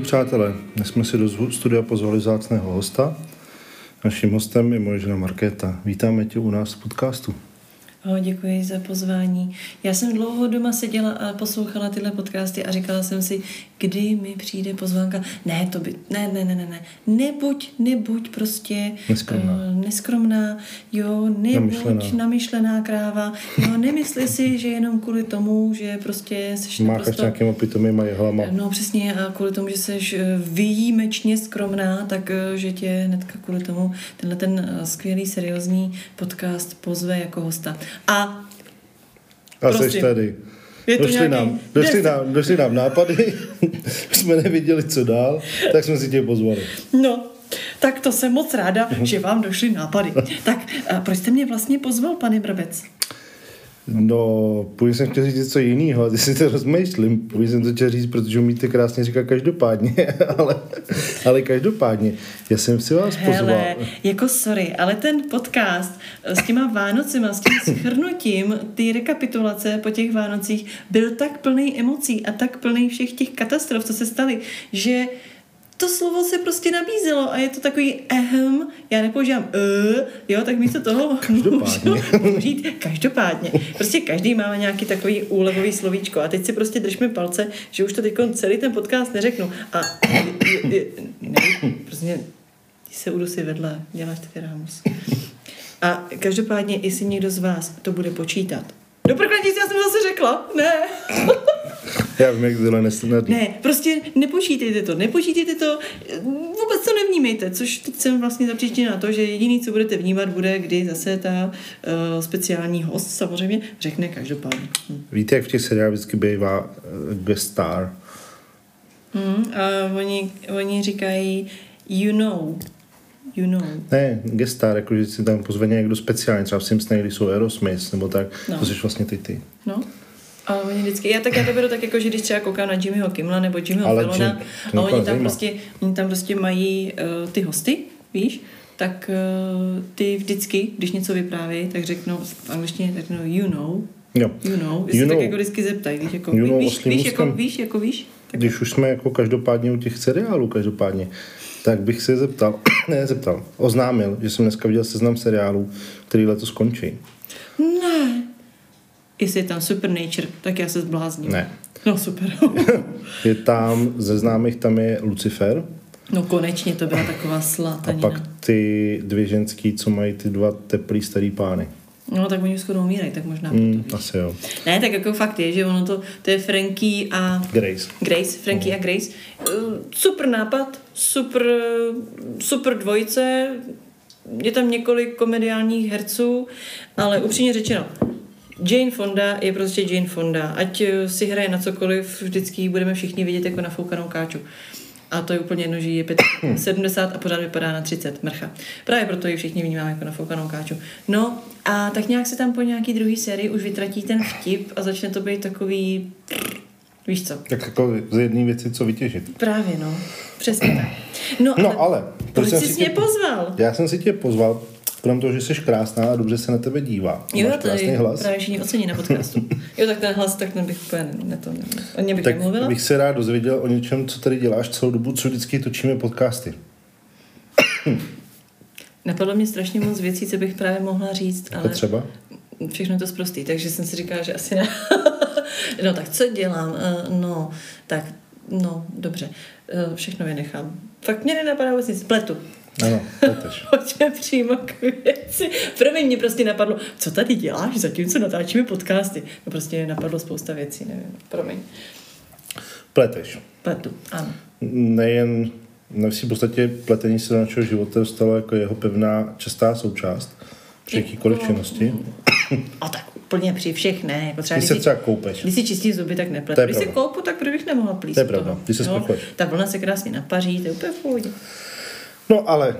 Milí přátelé, dnes jsme si do studia pozvali zácného hosta. Naším hostem je moje žena Markéta. Vítáme tě u nás v podcastu. Děkuji za pozvání. Já jsem dlouho doma seděla a poslouchala tyhle podcasty a říkala jsem si, kdy mi přijde pozvánka. Ne, to by, ne, ne, ne, ne, ne. Nebuď, nebuď prostě Neskromná. Uh, neskromná, jo, nebuď Namyšlená. namyšlená kráva, jo, nemysli si, že jenom kvůli tomu, že prostě seš Mácháš naprosto... nějakýma pitomýma jehlama. No přesně a kvůli tomu, že jsi výjimečně skromná, tak eh, že tě hnedka kvůli tomu tenhle ten eh, skvělý, seriózní podcast pozve jako hosta. A A jsi prosím. tady. Je to Došly nějaký nám, deset- nám, došly nám nápady, jsme nevěděli, co dál, tak jsme si tě pozvali. no, tak to jsem moc ráda, Mhm. že vám došly nápady. Tak proč jste mě vlastně pozval, pane Brabec? No, původně jsem chtěl říct něco jiného, ty si to rozmýšlím. Původně jsem to chtěl říct, protože umíte krásně říkat každopádně, ale, ale každopádně. Já jsem si vás pozval. Hele, jako sorry, ale ten podcast eh, s těma Vánocima, s tím schrnutím ty rekapitulace po těch Vánocích byl tak plný emocí a tak plný všech těch katastrof, co se staly, že to slovo se prostě nabízelo a je to takový ehm, já nepoužívám e, jo, tak místo toho Každopádně. můžu použít každopádně. Prostě každý máme nějaký takový úlevový slovíčko a teď si prostě držme palce, že už to teď celý ten podcast neřeknu. A je, ne, prostě ty se udusí vedle, děláš ty rámus. A každopádně, jestli někdo z vás to bude počítat. Do prkletí, já jsem zase řekla, ne. Já vím, jak tohle nesnadný. Ne, prostě nepočítejte to, nepočítejte to, vůbec to nevnímejte, což teď jsem vlastně zapříčtěna na to, že jediný, co budete vnímat, bude, kdy zase ta uh, speciální host samozřejmě řekne každopádně. Hm. Víte, jak v těch seriálech vždycky bývá uh, guest star? Hm, a oni, oni říkají, you know, you know. Ne, guest star, jako že si tam pozve někdo speciální, třeba v Simpsonech, když jsou Aerosmith, nebo tak, no. to jsi vlastně ty ty. No. A oni vždycky, já tak já to beru tak jako, že když třeba koukám na Jimmyho Kimla nebo Jimmyho Ale Fallona a oni tam, prostě, oni tam prostě mají uh, ty hosty, víš, tak uh, ty vždycky, když něco vyprávějí, tak řeknou v angličtině, tak řeknou you know, Jo. you know, jestli You tak know. jako vždycky zeptají, víš, jako, You know víš, víš, jako, víš, jako víš, tak Když už jsme jako každopádně u těch seriálů, každopádně, tak bych se zeptal, ne zeptal, oznámil, že jsem dneska viděl seznam seriálů, který letos skončí. ne, jestli je tam Supernature, tak já se zblázním. Ne. No super. Je tam, ze známých tam je Lucifer no konečně to byla taková a slátanina. pak ty dvě ženský, co mají ty dva teplý starý pány. No tak oni skoro umírají, tak možná Hmm, asi jo. Ne, tak jako fakt je, že ono to, to je Frankie a Grace. Grace, Frankie a Grace. Uh, Super nápad, super, super dvojice, je tam několik komediálních herců, ale upřímně řečeno, Jane Fonda je prostě Jane Fonda. Ať eh, si hraje na cokoliv, vždycky ji budeme všichni vidět jako nafoukanou káču. A to je úplně jedno, že je pět- 70 a pořád vypadá na 30, mrcha. Právě proto ji všichni vnímáme jako nafoukanou káču. No a tak nějak se tam po nějaký druhý sérii už vytratí ten vtip a začne to být takový, víš co, Tak jako z jedné věci, co vytěžit. Právě, no. Přesně tak. No, No ale, proč jsi si mě pozval? Já jsem si tě pozval, krom toho, že jsi krásná a dobře se na tebe dívá. Jo, Máš krásný tady hlas. právě všichni ocení na podcastu. Jo, tak ten hlas, tak ten bych úplně ne, ne to, ne, o něm bych Tak nemluvila. bych se rád dozvěděl o něčem, co tady děláš celou dobu, co vždycky točíme podcasty. Napadlo mě strašně moc věcí, co bych právě mohla říct, Jako ale třeba? všechno je to zprostý, takže jsem si říkala, že asi ne. no tak co dělám? Eh, No, tak, no, dobře. Eh, Všechno vynechám. Fakt mě nenapadá vůbec nic. Pletu. Ano. Pojďme přímo k věci. Promiň, mě prostě napadlo, co tady děláš, zatímco natáčíme podcasty. No prostě napadlo spousta věcí, nevím. Promiň. Pleteš. Pletu, ano. Nejen, ne v podstatě pletení se do našeho života stalo jako jeho pevná častá součást při jakýkoliv činnosti. A tak úplně při všech ne. Jako třeba, Když když, se si, třeba koupeš. když si čistí zuby, tak nepletu. Když si pravda. koupu, tak proč bych nemohla plíst To je pravda. Když se sprchuješ. Ta vlna se krásně napaří, to je úplně v pohodě. No ale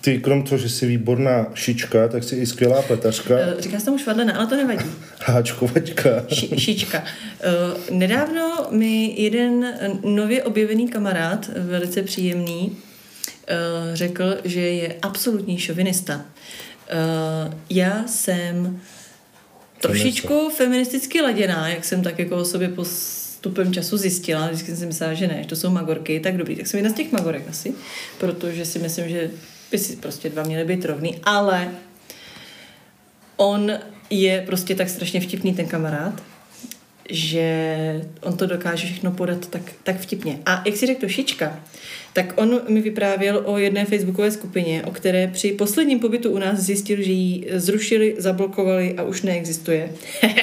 ty krom toho, že jsi výborná šička, tak jsi i skvělá pletařka, Eh, Říká se tomu švadlena, ale to nevadí. háčkovačka. Ši, šička. Uh, nedávno mi jeden eh, nově objevený kamarád, eh, velice příjemný, uh, řekl, že je absolutní šovinista. Já jsem trošičku feministicky laděná, jak jsem tak jako o sobě pos, postupem času zjistila, vždycky jsem si myslela, že ne, že to jsou magorky, tak dobrý, tak jsem jedna z těch magorek asi, protože si myslím, že by si prostě dva měly být rovný, ale on je prostě tak strašně vtipný ten kamarád, že on to dokáže všechno podat tak, tak vtipně. A jak si řekl to Šička, tak on mi vyprávěl o jedné facebookové skupině, o které při posledním pobytu u nás zjistil, že ji zrušili, zablokovali a už neexistuje.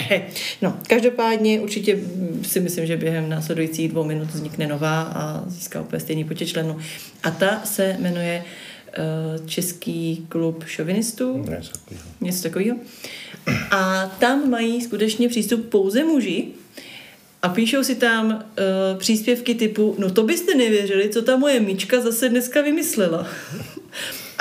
no, každopádně určitě si myslím, že během následujících dvou minut vznikne nová a získá úplně stejný počet členů. A ta se jmenuje uh, Český klub šovinistů. Něco takového. A tam mají skutečně přístup pouze muži, a píšou si tam uh, příspěvky typu, no to byste nevěřili, co ta moje myčka zase dneska vymyslela.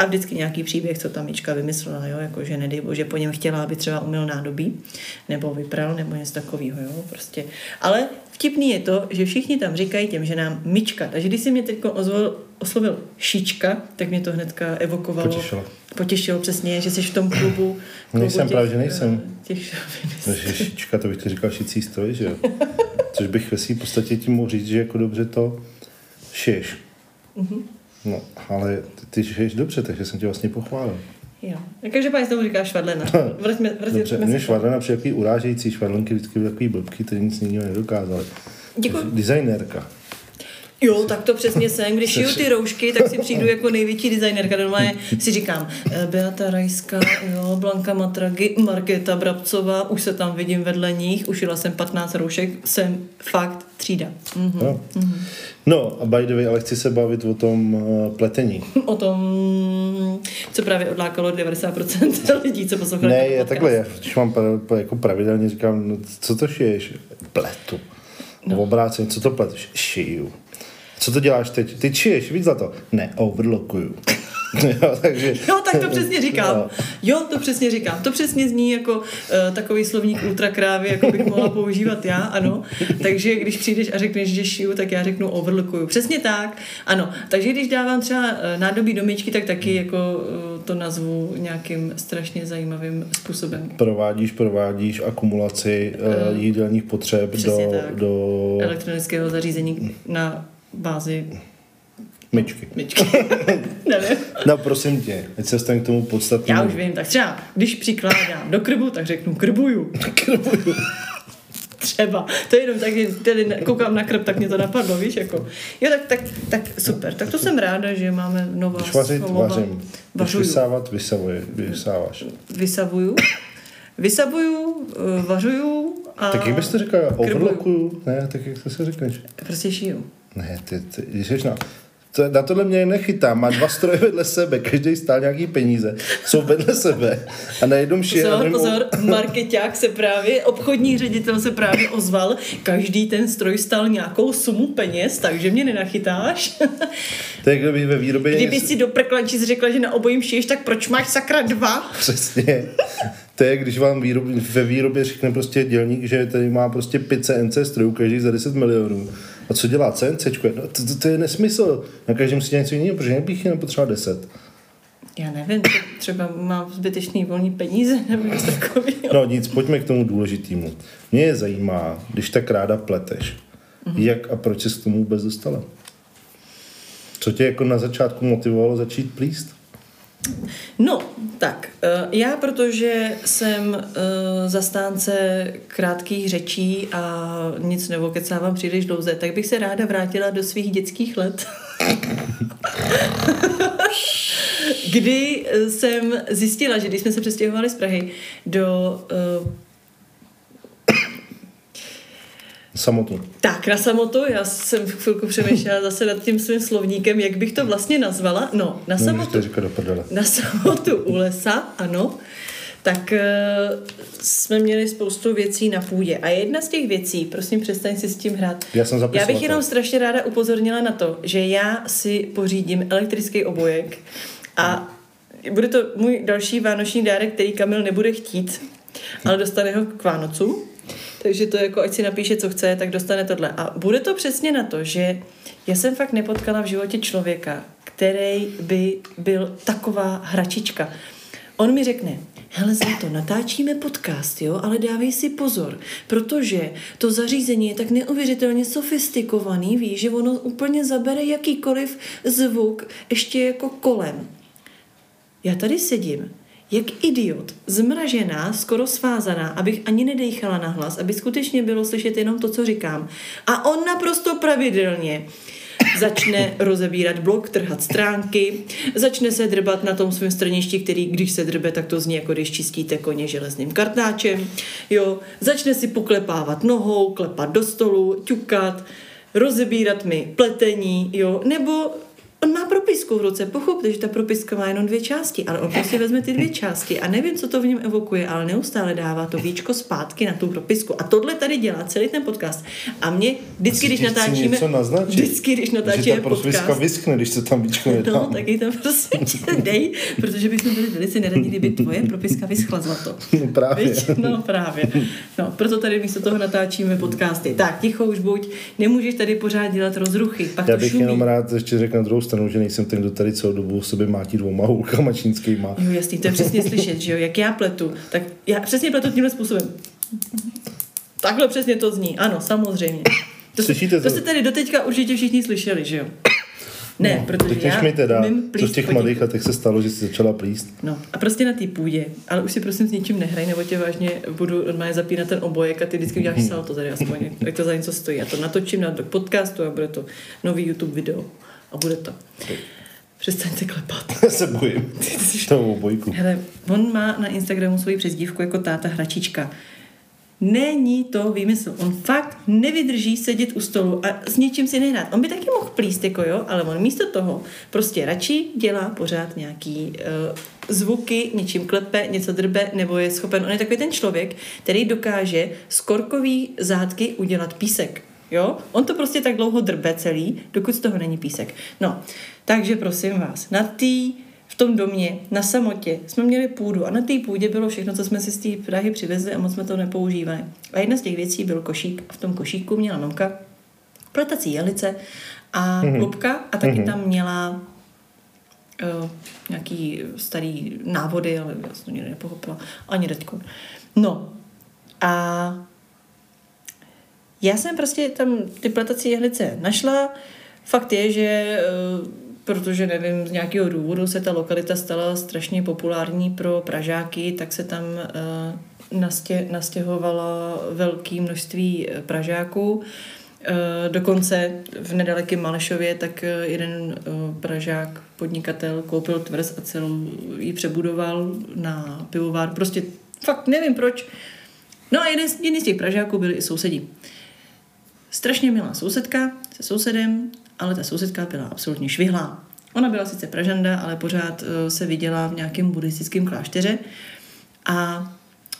A vždycky nějaký příběh, co ta myčka vymyslela, jo, jako že nedej bože, po něm chtěla, aby třeba umyl nádobí, nebo vypral, nebo něco takového, jo, prostě. Ale vtipný je to, že všichni tam říkají těm ženám myčka. Takže když si mě teď ozval, oslovil šička, tak mě to hnedka evokovalo. Potěšilo. Potěšilo přesně, že jsi v tom klubu. klubu Nejsem těch, právě, že nejsem. Těch Takže šička, to bych ti říkal šicí stroj, že jo? Což bych ve svým podstatě tím mohl říct, že jako dobře to šiješ. Mm-hmm. No, ale ty, ty šiješ dobře, takže jsem tě vlastně pochválil. Jo. Každopádně tomu říká švadlena. Vraťme, vraťme, Dobře, mě švadlena při jaký urážející švadlenky vždycky byly takový blbky, který nic jiného nedokázali. Děkuji. Designérka. Jo, tak to přesně jsem. Když šiju ty roušky, tak si přijdu jako největší designerka. Normálně si říkám, eh, Beata Rajská, jo, Blanka Matragy, Markéta Brabcová, už se tam vidím vedle nich, ušila jsem 15 roušek, jsem fakt třída. Mhm. No. no a by the way, ale chci se bavit o tom uh, pletení. O tom, co právě odlákalo 90% lidí, co poslouchali. Ne, je takhle, já, když mám pra, jako pravidelně říkám, no, co to šiješ? Pletu. No. Obráceně, co to pleteš? Šiju. Co to děláš teď? Ty čiješ, víc za to? Ne, overlockuju. jo, takže... jo, tak to přesně říkám. No. Jo, to přesně říkám. To přesně zní jako uh, takový slovník ultrakrávy, jako bych mohla používat já, ano. Takže když přijdeš a řekneš, že šiju, tak já řeknu overlookuju. Přesně tak, ano. Takže když dávám třeba uh, nádobí do myčky, tak taky jako uh, to nazvu nějakým strašně zajímavým způsobem. Provádíš, provádíš akumulaci uh, jídelních potřeb do, do... elektronického zařízení na bázi Myčky. Myčky. Nevím. No prosím tě, ať se stane k tomu podstatně. Já už vím, tak třeba, když přikládám do krbu, tak řeknu krbuju. krbuju. Třeba. To je jenom tak, že tedy koukám na krb, tak mě to napadlo, víš, jako. Jo, tak, tak, tak super. Tak to jsem ráda, že máme nová Když vařit, slova. vařím. Když vysávat, vysavuje, vysáváš. Vysavuju. Vysavuju, eh, vařuju a Tak jak byste říkal, overlockuju? Ne, tak jak to se řekneš? Prostě šiju. Ne, ty, ty, když na, to, na tohle mě nechytá. Má dva stroje vedle sebe, každý stál nějaký peníze, jsou vedle sebe a na jednom šije. Pozor, druhou... pozor, marketák se právě, obchodní ředitel se právě ozval, každý ten stroj stál nějakou sumu peněz, takže mě nenachytáš. To je kdyby ve výrobě... Kdyby si do prklančic řekla, že na obojím šiješ, tak proč máš sakra dva? Přesně. To je, když vám výrob, ve výrobě řekne prostě dělník, že tady má prostě 5 CNC strojů, každý za 10 milionů. A co dělá CNC? No, to, to, to, je nesmysl. Na každém si něco jiného, protože bych je nepotřeba 10. Já nevím, třeba mám zbytečný volný peníze nebo něco takového. No nic, pojďme k tomu důležitému. Mě je zajímá, když tak ráda pleteš, mm-hmm. jak a proč jsi k tomu vůbec dostala? Co tě jako na začátku motivovalo začít plíst? No, tak, eh, já protože jsem eh, zastánce krátkých řečí a nic nevokecávám příliš dlouze, tak bych se ráda vrátila do svých dětských let. kdy jsem zjistila, že když jsme se přestěhovali z Prahy do uh, Samotu. Tak, na samotu. Já jsem chvilku přemýšlela zase nad tím svým slovníkem, jak bych to vlastně nazvala. No, na samotu. Na samotu u lesa, ano. Tak uh, jsme měli spoustu věcí na půdě. A jedna z těch věcí, prosím, přestaň si s tím hrát. Já, jsem já bych jenom strašně ráda upozornila na to, že já si pořídím elektrický obojek a bude to můj další vánoční dárek, který Kamil nebude chtít, ale dostane ho k Vánocům. Takže to jako, ať si napíše, co chce, tak dostane tohle. A bude to přesně na to, že já jsem fakt nepotkala v životě člověka, který by byl taková hračička. On mi řekne, hele to natáčíme podcast, jo, ale dávej si pozor, protože to zařízení je tak neuvěřitelně sofistikovaný, víš, že ono úplně zabere jakýkoliv zvuk ještě jako kolem. Já tady sedím, jak idiot, zmražená, skoro svázaná, abych ani nedejchala na hlas, aby skutečně bylo slyšet jenom to, co říkám. A on naprosto pravidelně začne rozebírat blok, trhat stránky, začne se drbat na tom svém straništi, který, když se drbe, tak to zní jako když čistíte koně železným kartáčem, jo, začne si poklepávat nohou, klepat do stolu, ťukat, rozebírat mi pletení, jo, nebo On má propisku v ruce, pochopte, že ta propiska má jenom dvě části, ale on prostě vezme ty dvě části a nevím, co to v něm evokuje, ale neustále dává to víčko zpátky na tu propisku. A tohle tady dělá celý ten podcast. A mě vždycky, když natáčíme, vždycky, když natáčíme že ta podcast, vyschne, když se tam víčko nedá. No, tak ji tam prostě dej, protože bychom byli velice neradí, kdyby tvoje propiska vyschla zlato. No právě. Víš? No právě. No, proto tady místo toho natáčíme podcasty. Tak, ticho už buď, nemůžeš tady pořád dělat rozruchy. Pak Já bych šumí. jenom rád ještě řekl na druhou stranu, že nejsem ten, kdo tady celou dobu sobě mátí dvouma hůlkama čínskýma. Jo, jasný, to je přesně slyšet, že jo, jak já pletu, tak já přesně pletu tímhle způsobem. Takhle přesně to zní, ano, samozřejmě. To, Slyšíte to? to jste tady doteďka určitě všichni slyšeli, že jo? Ne, no, protože já mi teda, co z těch mladých letech se stalo, že jsi začala plíst. No a prostě na té půdě, ale už si prosím s ničím nehraj, nebo tě vážně budu normálně zapínat ten obojek a ty vždycky uděláš salto tady aspoň, jak to za něco stojí. Já to natočím na podcastu a bude to nový YouTube video a bude to. Přestaňte klepat. se bojím. Toho obojku. Hele, on má na Instagramu svoji přezdívku jako táta hračička. Není to výmysl. On fakt nevydrží sedět u stolu a s ničím si nehrát. On by taky mohl plíst, jako jo, ale on místo toho prostě radši dělá pořád nějaký uh, zvuky, něčím klepe, něco drbe, nebo je schopen. On je takový ten člověk, který dokáže z korkový zátky udělat písek. Jo? On to prostě tak dlouho drbe celý, dokud z toho není písek. No, takže prosím vás, na tý v tom domě, na samotě, jsme měli půdu a na té půdě bylo všechno, co jsme si z té Prahy přivezli a moc jsme to nepoužívali. A jedna z těch věcí byl košík a v tom košíku měla mamka pletací jelice a mm-hmm. klubka a taky mm-hmm. tam měla uh, nějaký starý návody, ale já jsem to nikdy nepochopila, ani teďko. No a já jsem prostě tam ty pletací jehlice našla. Fakt je, že eh, protože nevím, z nějakého důvodu se ta lokalita stala strašně populární pro Pražáky, tak se tam eh, nastě, nastěhovalo velké množství eh, Pražáků. Dokonce v nedalekém Malešově tak jeden Pražák, podnikatel, koupil tvrz a celou ji přebudoval na pivovár. Prostě fakt nevím proč. No a jeden, jeden z těch Pražáků byli i sousedí. Strašně milá sousedka se sousedem, ale ta sousedka byla absolutně švihlá. Ona byla sice pražanda, ale pořád eh, se viděla v nějakém buddhistickém klášteře a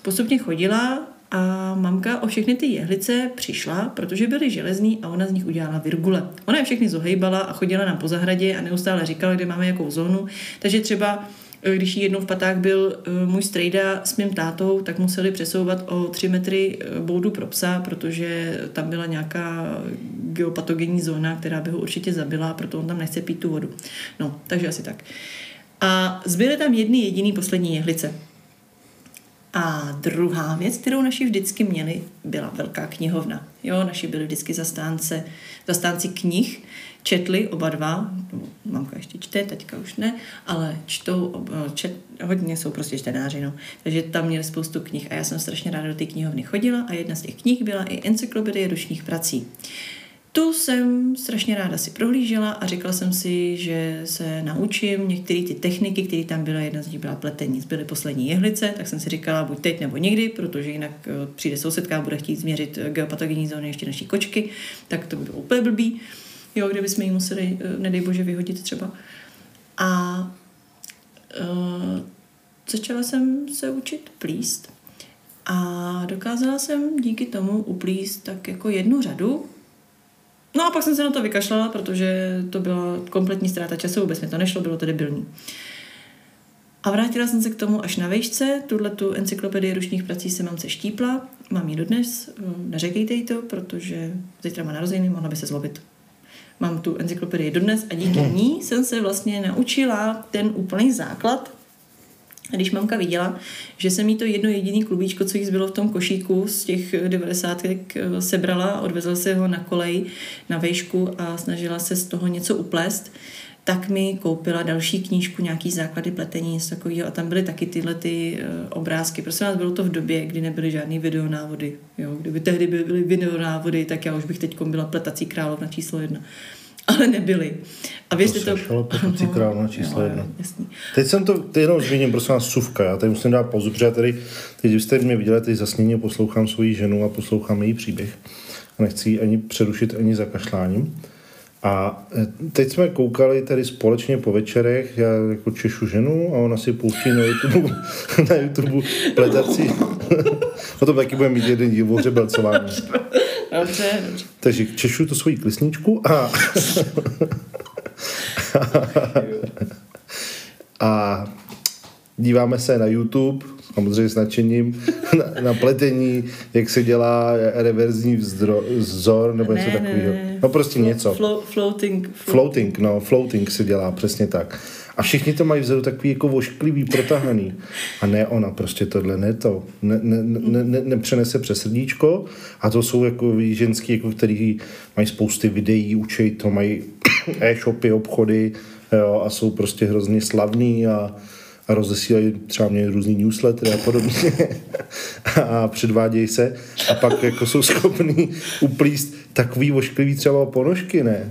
postupně chodila a mamka o všechny ty jehlice přišla, protože byly železný a ona z nich udělala virgule. Ona je všechny zohejbala a chodila nám po zahradě a neustále říkala, kde máme jakou zónu. Takže třeba Eh, když jednou v patách byl eh, můj strejda s mým tátou, tak museli přesouvat o tři metry eh, boudu pro psa, protože tam byla nějaká geopatogenní zóna, která by ho určitě zabila, proto on tam nechce pít tu vodu. No, takže asi tak. A zbyly tam jedny jediný poslední jehlice. A druhá věc, kterou naši vždycky měli, byla velká knihovna. Jo, naši byli vždycky zastánce, zastánci knih, četli oba dva, mamka ještě čte, teďka už ne, ale čtou, čet, hodně jsou prostě čtenáři, no. Takže tam měli spoustu knih a já jsem strašně ráda do té knihovny chodila a jedna z těch knih byla i encyklopedie ručních prací. Tu jsem strašně ráda si prohlížela a řekla jsem si, že se naučím některé ty techniky, které tam byla, jedna z nich byla pletení, byly poslední jehlice, tak jsem si říkala buď teď nebo někdy, protože jinak eh, přijde sousedka a bude chtít změřit eh, geopatogenní zóny ještě naší kočky, tak to by bylo úplně blbý jo, kdyby jsme ji museli, eh, nedej bože, vyhodit třeba. A uh, začala jsem se učit plíst a dokázala jsem díky tomu uplíst tak jako jednu řadu. No a pak jsem se na to vykašlala, protože to byla kompletní ztráta času, vůbec mi to nešlo, bylo to debilní. A vrátila jsem se k tomu až na vejšce. Tuhle tu encyklopedii ručních prací se mamce štípla. Mám ji dodnes, eh, neřekejte jí to, protože zítra má narozeniny, mohla by se zlobit mám tu encyklopedii dodnes a díky ní jsem se vlastně naučila ten úplný základ. A když mamka viděla, že jsem jí to jedno jediný klubíčko, co jí zbylo v tom košíku z těch 90 sebrala, odvezla se ho na kolej, na vejšku a snažila se z toho něco uplést, tak mi koupila další knížku, nějaký základy pletení, něco takového a tam byly taky tyhle ty uh, obrázky. Prosím vás, bylo to v době, kdy nebyly žádný videonávody. Jo? Kdyby tehdy byly videonávody, tak já už bych teď byla pletací královna číslo jedna ale nebyly. A věřte to... To pletací královna číslo no, jedna. Jasný. Teď jsem to teď jenom zmíním, prosím vás, suvka. Já tady musím dát pozor, protože já tady, teď jste mě viděli, teď zasněně poslouchám svoji ženu a poslouchám její příběh. A nechci ji ani přerušit, ani zakašláním. A e, teď jsme koukali tady společně po večerech, já jako češu ženu a ona si pouští na YouTube, na YouTube pletací. o tom taky budeme mít jeden díl o. Dobře, dobře. Takže češu to svoji klisničku a... a díváme se na YouTube samozřejmě s nadšením, na, na pletení, jak se dělá reverzní vzdro, vzor nebo něco takového. No prostě Flo, něco. Flo, floating, floating. no, floating se dělá, přesně tak. A všichni to mají vzoru takový jako vošklivý, protahaný. A ne ona, prostě tohle ne to. Ne, ne, ne, ne, nepřenese přes srdíčko. A to jsou jako ženský, jako který mají spousty videí, učej to, mají e-shopy, obchody jo, a jsou prostě hrozně slavný a a rozesílají třeba mě různý newslettery a podobně a předvádějí se a pak jako jsou schopní uplíst takový ošklivý třeba ponožky, ne?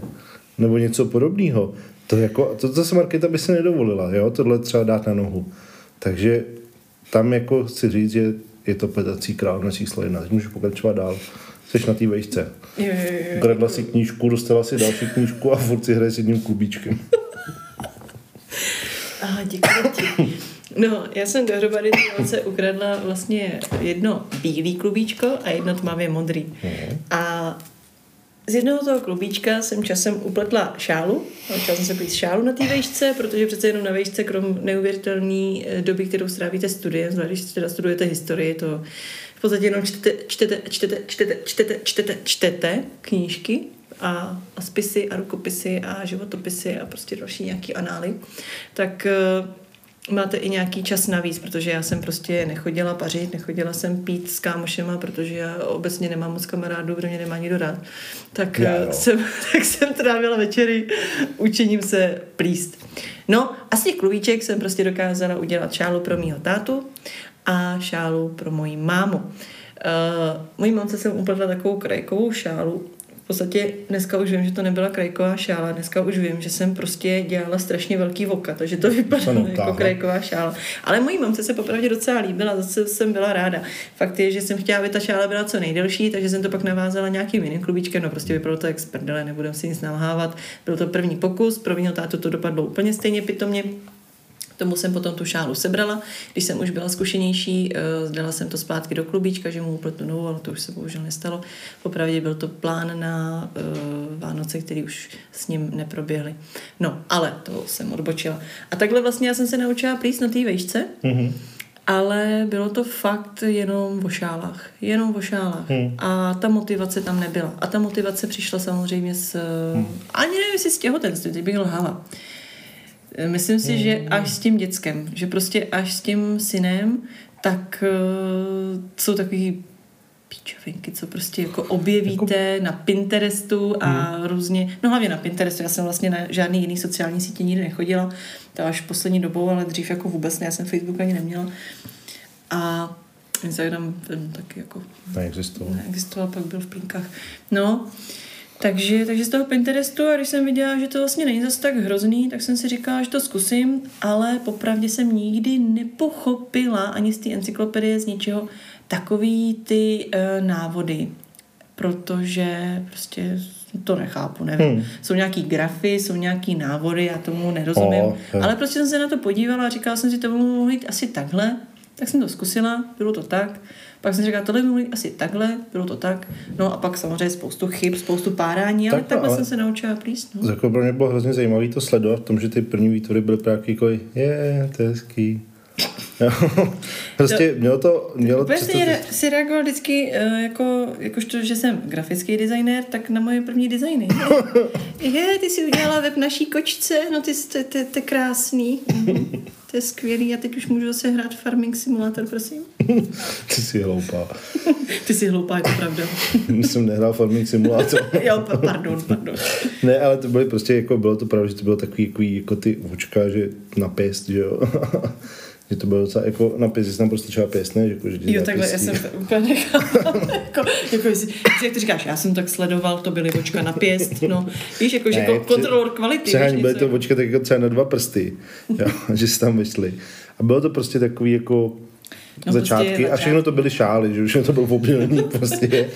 Nebo něco podobného. To, jako, to zase Marketa by se nedovolila, jo? Tohle třeba dát na nohu. Takže tam jako chci říct, že je to pedací na číslo jedna. Teď můžu pokračovat dál. Jsi na té vejšce. Ukradla si knížku, dostala si další knížku a furt si hraje s jedním klubíčkem. Aha, děkuji ti. No, já jsem dohromady se ukradla vlastně jedno bílý klubíčko a jedno tmavě modrý. Mhm. A z jednoho toho klubíčka jsem časem upletla šálu. Chtěla jsem se plít šálu na té vejšce, protože přece jenom na vejšce, krom neuvěřitelné eh, doby, kterou strávíte studiem, zvlášť když teda studujete historii, to v podstatě jenom čtete, čtete, čtete, čtete, čtete, čtete, čtete knížky a, a spisy a rukopisy a životopisy a prostě další nějaký anály, tak uh, máte i nějaký čas navíc, protože já jsem prostě nechodila pařit, nechodila jsem pít s kámošema, protože já obecně nemám moc kamarádů, kdo mě nemá nikdo rád. Tak, já, uh, jsem, tak jsem trávila večery učením se plíst. No a z těch klubíček jsem prostě dokázala udělat šálu pro mýho tátu a šálu pro moji mámu. Uh, mojí mamce jsem upletla takovou krajkovou šálu podstatě dneska už vím, že to nebyla krajková šála, dneska už vím, že jsem prostě dělala strašně velký voka, takže to vypadalo jako krajková šála. Ale mojí mamce se popravdě docela líbila, zase jsem byla ráda. Fakt je, že jsem chtěla, aby ta šála byla co nejdelší, takže jsem to pak navázala nějakým jiným klubíčkem, no prostě vypadalo to jak z prdele, nebudem si nic nalhávat. Byl to první pokus, pro tátu to dopadlo úplně stejně pitomně, Tomu jsem potom tu šálu sebrala. Když jsem už byla zkušenější, uh, dala jsem to zpátky do klubíčka, že mu upletnu novou, ale to už se bohužel nestalo. Popravdě byl to plán na uh, Vánoce, který už s ním neproběhly. No, ale to jsem odbočila. A takhle vlastně já jsem se naučila plíst na té vejšce. Mm-hmm. Ale bylo to fakt jenom o šálách. Jenom o šálách. Hmm. A ta motivace tam nebyla. A ta motivace přišla samozřejmě s... Hmm. Ani nevím, jestli z těhotenství, teď bych lhala. Myslím si, že až s tím dětskem, že prostě až s tím synem, tak uh, jsou takový píčovinky, co prostě jako objevíte jako... na Pinterestu a hmm. různě, no hlavně na Pinterestu, já jsem vlastně na žádný jiný sociální sítě nikdy nechodila, to až poslední dobou, ale dřív jako vůbec ne, já jsem Facebook ani neměla. A Instagram ten taky jako neexistoval. Neexistoval, pak byl v Pinkách. No, takže, takže z toho Pinterestu, a když jsem viděla, že to vlastně není zase tak hrozný, tak jsem si říkala, že to zkusím, ale popravdě jsem nikdy nepochopila ani z té encyklopedie, z ničeho, takový ty uh, návody, protože prostě to nechápu, nevím. Hmm. Jsou nějaký grafy, jsou nějaký návody, já tomu nerozumím, oh, ale prostě jsem se na to podívala a říkala jsem si, to by mohlo jít asi takhle, tak jsem to zkusila, bylo to tak. Pak jsem říkala, tohle mluví asi takhle, bylo to tak. No a pak samozřejmě spoustu chyb, spoustu párání, ale tak, takhle ale jsem se naučila plíst. No. Jako pro mě bylo hrozně zajímavé to sledovat v tom, že ty první výtvory byly právě jako, je, to je hezký. Prostě mělo to... Mělo přesto- si, si reagoval vždycky, uh, jako, jakožto, že jsem grafický designér, tak na moje první designy. Je, ty jsi udělala web naší kočce, no ty jsi, to, to, to krásný. Mhm. To je skvělý, a teď už můžu zase hrát Farming Simulator, prosím. Ty jsi hloupá. Ty jsi hloupá, je to pravda. jsem nehrál Farming Simulator. jo, pa- pardon, pardon. ne, ale to byly prostě, jako bylo to pravda, že to bylo takový, takový jako ty vočka, že na pěst, že jo. Že to bylo docela jako na pěst, jsi tam prostě třeba pěst, ne? Že, jako, že Jo, takhle, já jsem úplně nechápala. jako, jako, jestli- jak ty říkáš, já jsem tak sledoval, to byly vočka na pěst, no. Víš, jako, že Ne, ko- při- kontrolor kvality. Přehání byly to očka tak jako třeba na dva prsty, jo, že si tam vyšli. A bylo to prostě takový jako No, prostě začátky a všechno to byly šály, že už to byl obilník prostě.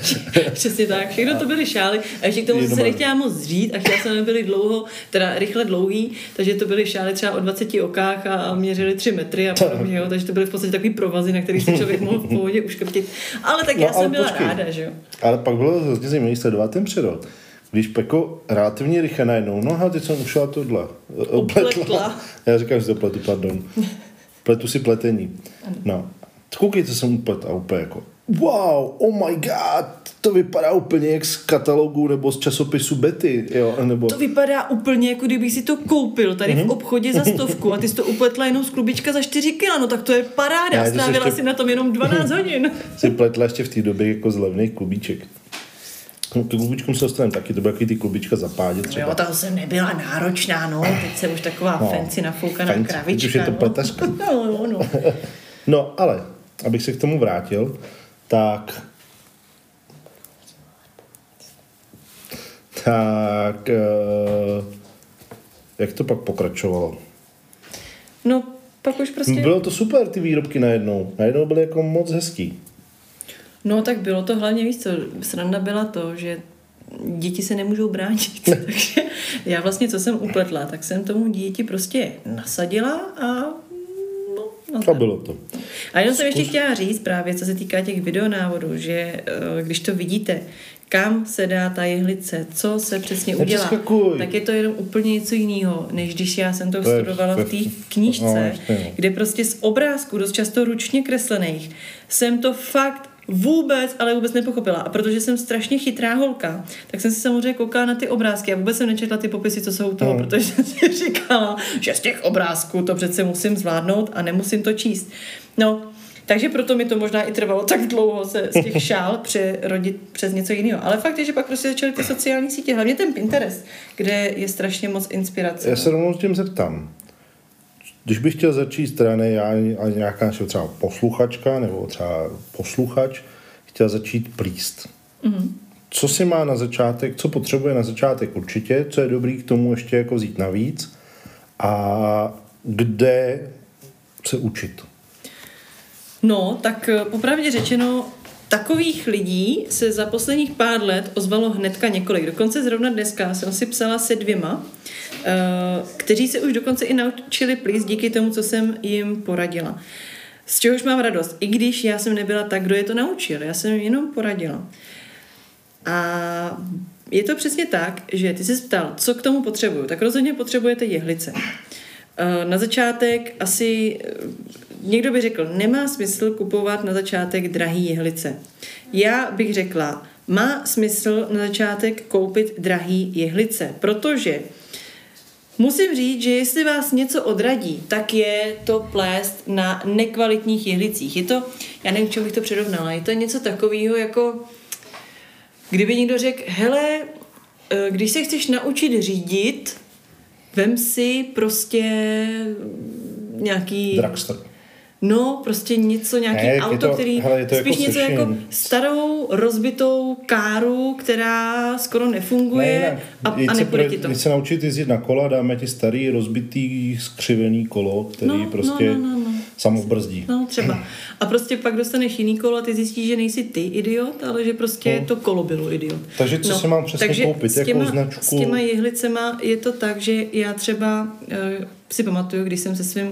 Přesně tak, všechno to byly šály a ještě k tomu jsem se nechtěla moc říct a chtěla jsem, byly dlouho, teda rychle dlouhý, takže to byly šály třeba o 20 okách a, a měřily 3 metry a podobně, jo, takže to byly v podstatě takový provazy, na který se člověk mohl v pohodě uškrtit. Ale tak No, já ale jsem byla počkej. ráda, že jo. Ale pak bylo hrozně zajímavé sledovat ten přerod. Když jako relativně rychle najednou, no a teď jsem ušla tohle. Opletla. Já říkám, že to pletu, pardon. Pletu si pletení. No. Koukej, co jsem uplet a úplně jako wow, oh my god, to vypadá úplně jak z katalogu nebo z časopisu Betty, jo, nebo... To vypadá úplně jako kdyby si to koupil tady Mhm. v obchodě za stovku a ty jsi to upletla jenom z klubička za 4 kila, no tak to je paráda, Ne, strávila ještě- si na tom jenom 12 hodin. si pletla ještě v té době jako z levných klubíček. No, k klubičkům se dostaneme taky, to takový ty klubička za pádě třeba. Jo, ta jsem nebyla náročná, no, teď jsem už taková No, fancy nafoukaná fancy, kravička. teď už je to pletařka. No, no, no. No, ale, abych se k tomu vrátil, tak... Tak... eh, Jak to pak pokračovalo? No, pak už prostě... Bylo to super, ty výrobky najednou. Najednou byly jako moc hezký. No tak bylo to hlavně, víc co, sranda byla to, že děti se nemůžou bránit. Takže já vlastně, co jsem upletla, tak jsem tomu dítěti prostě nasadila a no, A bylo to. A jenom jsem ještě chtěla říct právě, co se týká těch videonávodů, že eh, když to vidíte, kam se dá ta jehlice, co se přesně udělá, tak je to jenom úplně něco jiného, než když já jsem to studovala v té knížce, no. kde prostě z obrázků, dost často ručně kreslených, jsem to fakt vůbec, ale vůbec nepochopila. A protože jsem strašně chytrá holka, tak jsem si samozřejmě koukala na ty obrázky a vůbec jsem nečetla ty popisy, co jsou u toho, Mm. protože jsem si říkala, že z těch obrázků to přece musím zvládnout a nemusím to číst. No, takže proto mi to možná i trvalo tak dlouho se z těch šál přerodit přes něco jiného. Ale fakt je, že pak prostě začaly ty sociální sítě, hlavně ten Pinterest, kde je strašně moc inspirace. Já se rovnou s tím zeptám. Když bych chtěl začít strany, já a nějaká třeba posluchačka nebo třeba posluchač chtěl začít plíst. Mm-hmm. Co si má na začátek, co potřebuje na začátek určitě, co je dobrý k tomu ještě jako vzít navíc a kde se učit. No, tak eh, popravdě řečeno, takových lidí se za posledních pár let ozvalo hnedka několik. Dokonce zrovna dneska jsem si psala se dvěma, kteří se už dokonce i naučili plíst díky tomu, co jsem jim poradila. Z čehož mám radost, i když já jsem nebyla tak, kdo je to naučil, já jsem jim jenom poradila. A je to přesně tak, že ty jsi ptal, co k tomu potřebuju. Tak rozhodně potřebujete jehlice. Eh, Na začátek asi eh, někdo by řekl, nemá smysl kupovat na začátek drahý jehlice. Já bych řekla, má smysl na začátek koupit drahý jehlice, protože Musím říct, že jestli vás něco odradí, tak je to plést na nekvalitních jehlicích. Je to, já nevím, čemu bych to přirovnala, je to něco takového jako, kdyby někdo řekl, hele, eh, když se chceš naučit řídit, vem si prostě nějaký... Dragster. No, prostě něco, nějaký Ne, auto, to- který... hele, je to spíš jako něco jako starou, rozbitou káru, která skoro nefunguje a, Jít a se nepůjde ti to. jít se naučit jezdit na kola, dáme ti starý, rozbitý, skřivený kolo, který No, no, prostě no, no, no. samobrzdí. No, třeba. A prostě pak dostaneš jiný kolo a ty zjistíš, že nejsi ty idiot, ale že prostě No. to kolo bylo idiot. Takže co si mám přesně takže koupit? s Jakou těma, značku? S těma jehlicema je to tak, že já třeba uh, si pamatuju, když jsem se svým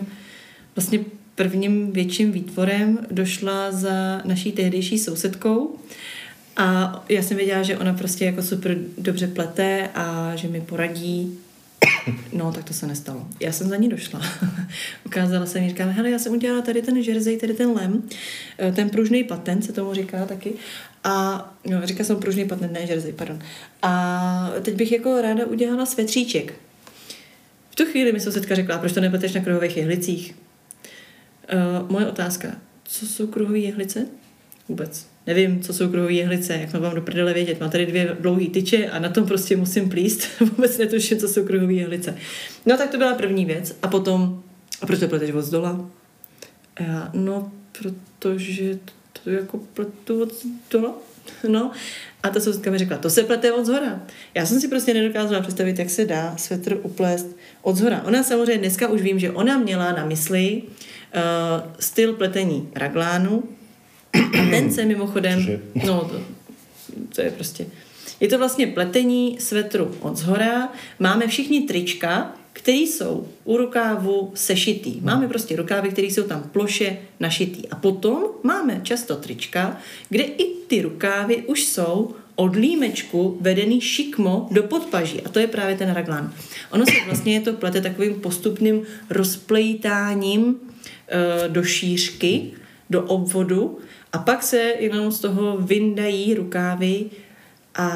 vlastně prvním větším výtvorem došla za naší tehdejší sousedkou a já jsem věděla, že ona prostě jako super dobře plete a že mi poradí No, tak to se nestalo. Já jsem za ní došla. Ukázala jsem jí, říkám, hele, já jsem udělala tady ten jersey, tady ten lem, eh, ten pružný patent se tomu říká taky. A no, říká jsem pružný patent, ne jersey, pardon. A teď bych jako ráda udělala svetříček. V tu chvíli mi sousedka řekla, proč to nepleteš na kruhových jehlicích? Uh, moje otázka, co jsou kruhové jehlice? Vůbec. Nevím, co jsou kruhové jehlice, jak mám do prdele vědět. Mám tady dvě dlouhé tyče a na tom prostě musím plíst. Vůbec netuším, co jsou kruhové jehlice. No tak to byla první věc. A potom, a proč to pleteš od zdola? A já, no, protože to jako pletu od zdola. No, a ta sousedka mi řekla, to se plete od zhora. Já jsem si prostě nedokázala představit, jak se dá svetr uplést od zhora. Ona samozřejmě dneska už vím, že ona měla na mysli styl pletení raglánu, a ten se mimochodem, Cože? no to, to je prostě, je to vlastně pletení svetru od zhora. Máme všichni trička, které jsou u rukávu sešitý. Máme prostě rukávy, které jsou tam ploše našitý. A potom máme často trička, kde i ty rukávy už jsou od límečku vedený šikmo do podpaží. A to je právě ten raglán. Ono se vlastně je to plete takovým postupným rozplejtáním do šířky, do obvodu a pak se jenom z toho vyndají rukávy a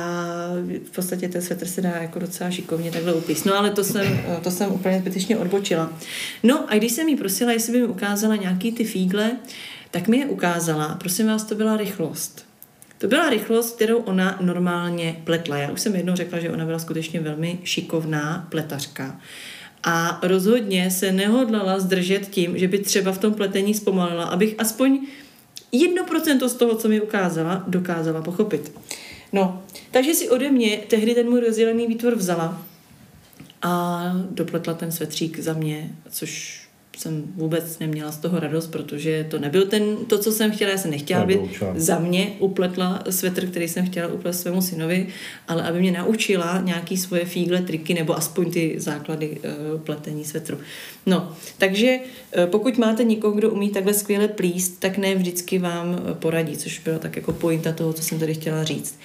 v podstatě ten svetr se dá jako docela šikovně takhle uplíst. No ale to jsem, to jsem úplně zbytečně odbočila. No a když jsem jí prosila, jestli by mi ukázala nějaký ty fígle, tak mi je ukázala. Prosím vás, to byla rychlost. To byla rychlost, kterou ona normálně pletla. Já už jsem jednou řekla, že ona byla skutečně velmi šikovná pletařka. A rozhodně se nehodlala zdržet tím, že by třeba v tom pletení zpomalila, abych aspoň 1% z toho, co mi ukázala, dokázala pochopit. No, takže si ode mě tehdy ten můj rozdělený výtvor vzala a dopletla ten svetřík za mě, což jsem vůbec neměla z toho radost, protože to nebyl ten, to, co jsem chtěla. Já jsem nechtěla, aby za mě upletla svetr, který jsem chtěla uplést svému synovi, ale aby mě naučila nějaký svoje fígle, triky nebo aspoň ty základy uh, pletení svetru. No, takže uh, pokud máte někoho, kdo umí takhle skvěle plíst, tak ne vždycky vám uh, poradí, což byla tak jako pointa toho, co jsem tady chtěla říct.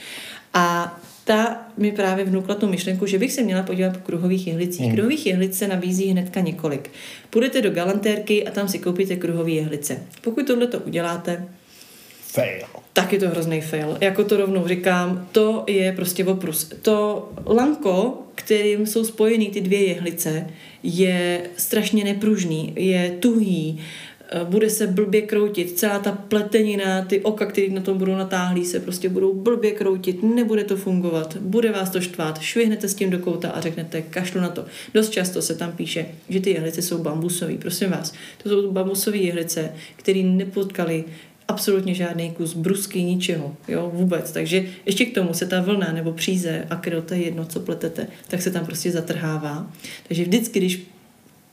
A ta mi právě vnukla tu myšlenku, že bych se měla podívat po kruhových jehlicích. Hmm. Kruhových jehlic se nabízí hnedka několik. Půjdete do galantérky a tam si koupíte kruhové jehlice. Pokud tohle to uděláte, Fail. tak je to hrozný fail. Jako to rovnou říkám, to je prostě oprus. To lanko, kterým jsou spojeny ty dvě jehlice, je strašně nepružný, je tuhý, bude se blbě kroutit, celá ta pletenina, ty oka, které na tom budou natáhlí, se prostě budou blbě kroutit, nebude to fungovat, bude vás to štvát, švihnete s tím do kouta a řeknete, kašlu na to. Dost často se tam píše, že ty jehlice jsou bambusové. Prosím vás, to jsou bambusové jehlice, které nepotkaly absolutně žádný kus brusky, ničeho, jo, vůbec. Takže ještě k tomu se ta vlna nebo příze, akryl, to je jedno, co pletete, tak se tam prostě zatrhává. Takže vždycky, když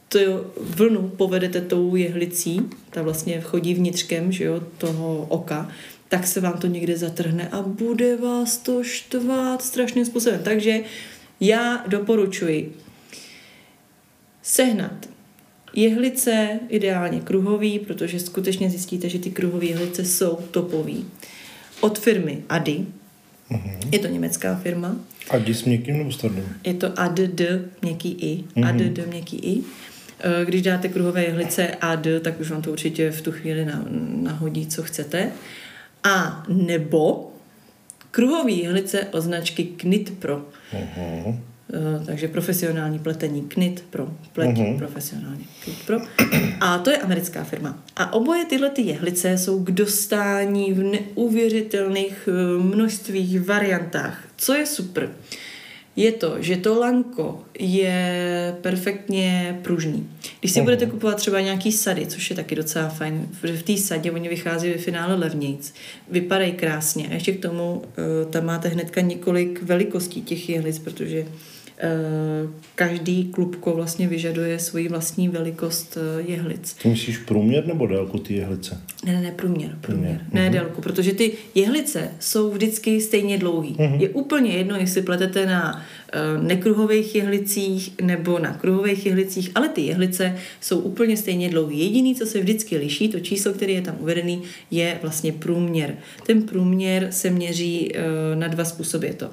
to vlnu povedete tou jehlicí, ta vlastně chodí vnitřkem že jo, toho oka, tak se vám to někde zatrhne a bude vás to štvát strašným způsobem. Takže já doporučuji sehnat jehlice, ideálně kruhový, protože skutečně zjistíte, že ty kruhové jehlice jsou topový. Od firmy Adi, Mhm. je to německá firma, A jdi s měkkým nebo s tvrdým? je to ADD, měkký i, ADD, měkký i. Eh, Když dáte kruhové jehlice AD, tak už vám to určitě v tu chvíli na- nahodí, co chcete. A nebo kruhové jehlice od značky Knit Pro. Eh, takže profesionální pletení Knit Pro. Pletí Mhm. profesionálně Knit Pro. A to je americká firma. A oboje tyhle ty jehlice jsou k dostání v neuvěřitelných eh, množstvích variantách. Co je super? Je to, že to lanko je perfektně pružný. Když si Mhm. budete kupovat třeba nějaký sady, což je taky docela fajn, protože v té sadě oni vychází ve finále levnějc, vypadají krásně a ještě k tomu uh, tam máte hnedka několik velikostí těch jehlic, protože každý klubko vlastně vyžaduje svoji vlastní velikost uh, jehlic. Ty myslíš průměr nebo délku ty jehlice? Ne, ne, ne, průměr, průměr. Průměr, Ne délku, protože ty jehlice jsou vždycky stejně dlouhý. Je úplně jedno, jestli pletete na eh, nekruhových jehlicích nebo na kruhových jehlicích, ale ty jehlice jsou úplně stejně dlouhé. Jediný, co se vždycky liší, to číslo, které je tam uvedený, je vlastně průměr. Ten průměr se měří eh, na dva způsoby. Je to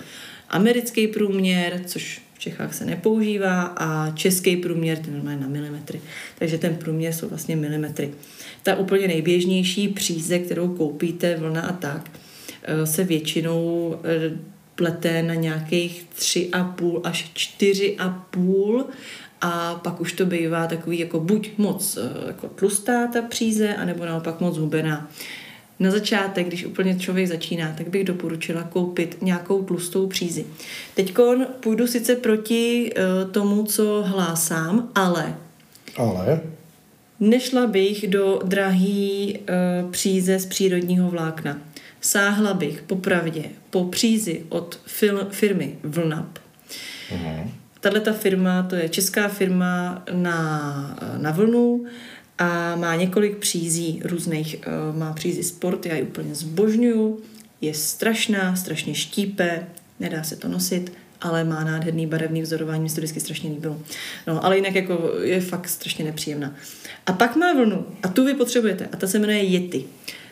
americký průměr, což Čechách se nepoužívá, a český průměr, ten je na milimetry. Takže ten průměr jsou vlastně milimetry. Ta úplně nejběžnější příze, kterou koupíte, vlna a tak, eh, se většinou eh, plete na nějakých 3,5 až 4,5 a pak už to bývá takový jako buď moc eh, jako tlustá ta příze, anebo naopak moc hubená. Na začátek, když úplně člověk začíná, tak bych doporučila koupit nějakou tlustou přízi. Teď půjdu sice proti uh, tomu, co hlásám, ale... Ale? Nešla bych do drahý uh, příze z přírodního vlákna. Sáhla bych popravdě po přízi od fil- firmy Vlnap. Tahle ta firma, to je česká firma na, na vlnu, a má několik přízí různých. Eh, má přízí sport, já ji úplně zbožňuju, je strašná, strašně štípe, nedá se to nosit, ale má nádherný barevný vzorování, mi se to vždycky strašně líbilo. No, ale jinak jako je fakt strašně nepříjemná. A pak má vlnu, a tu vy potřebujete, a ta se jmenuje Yeti.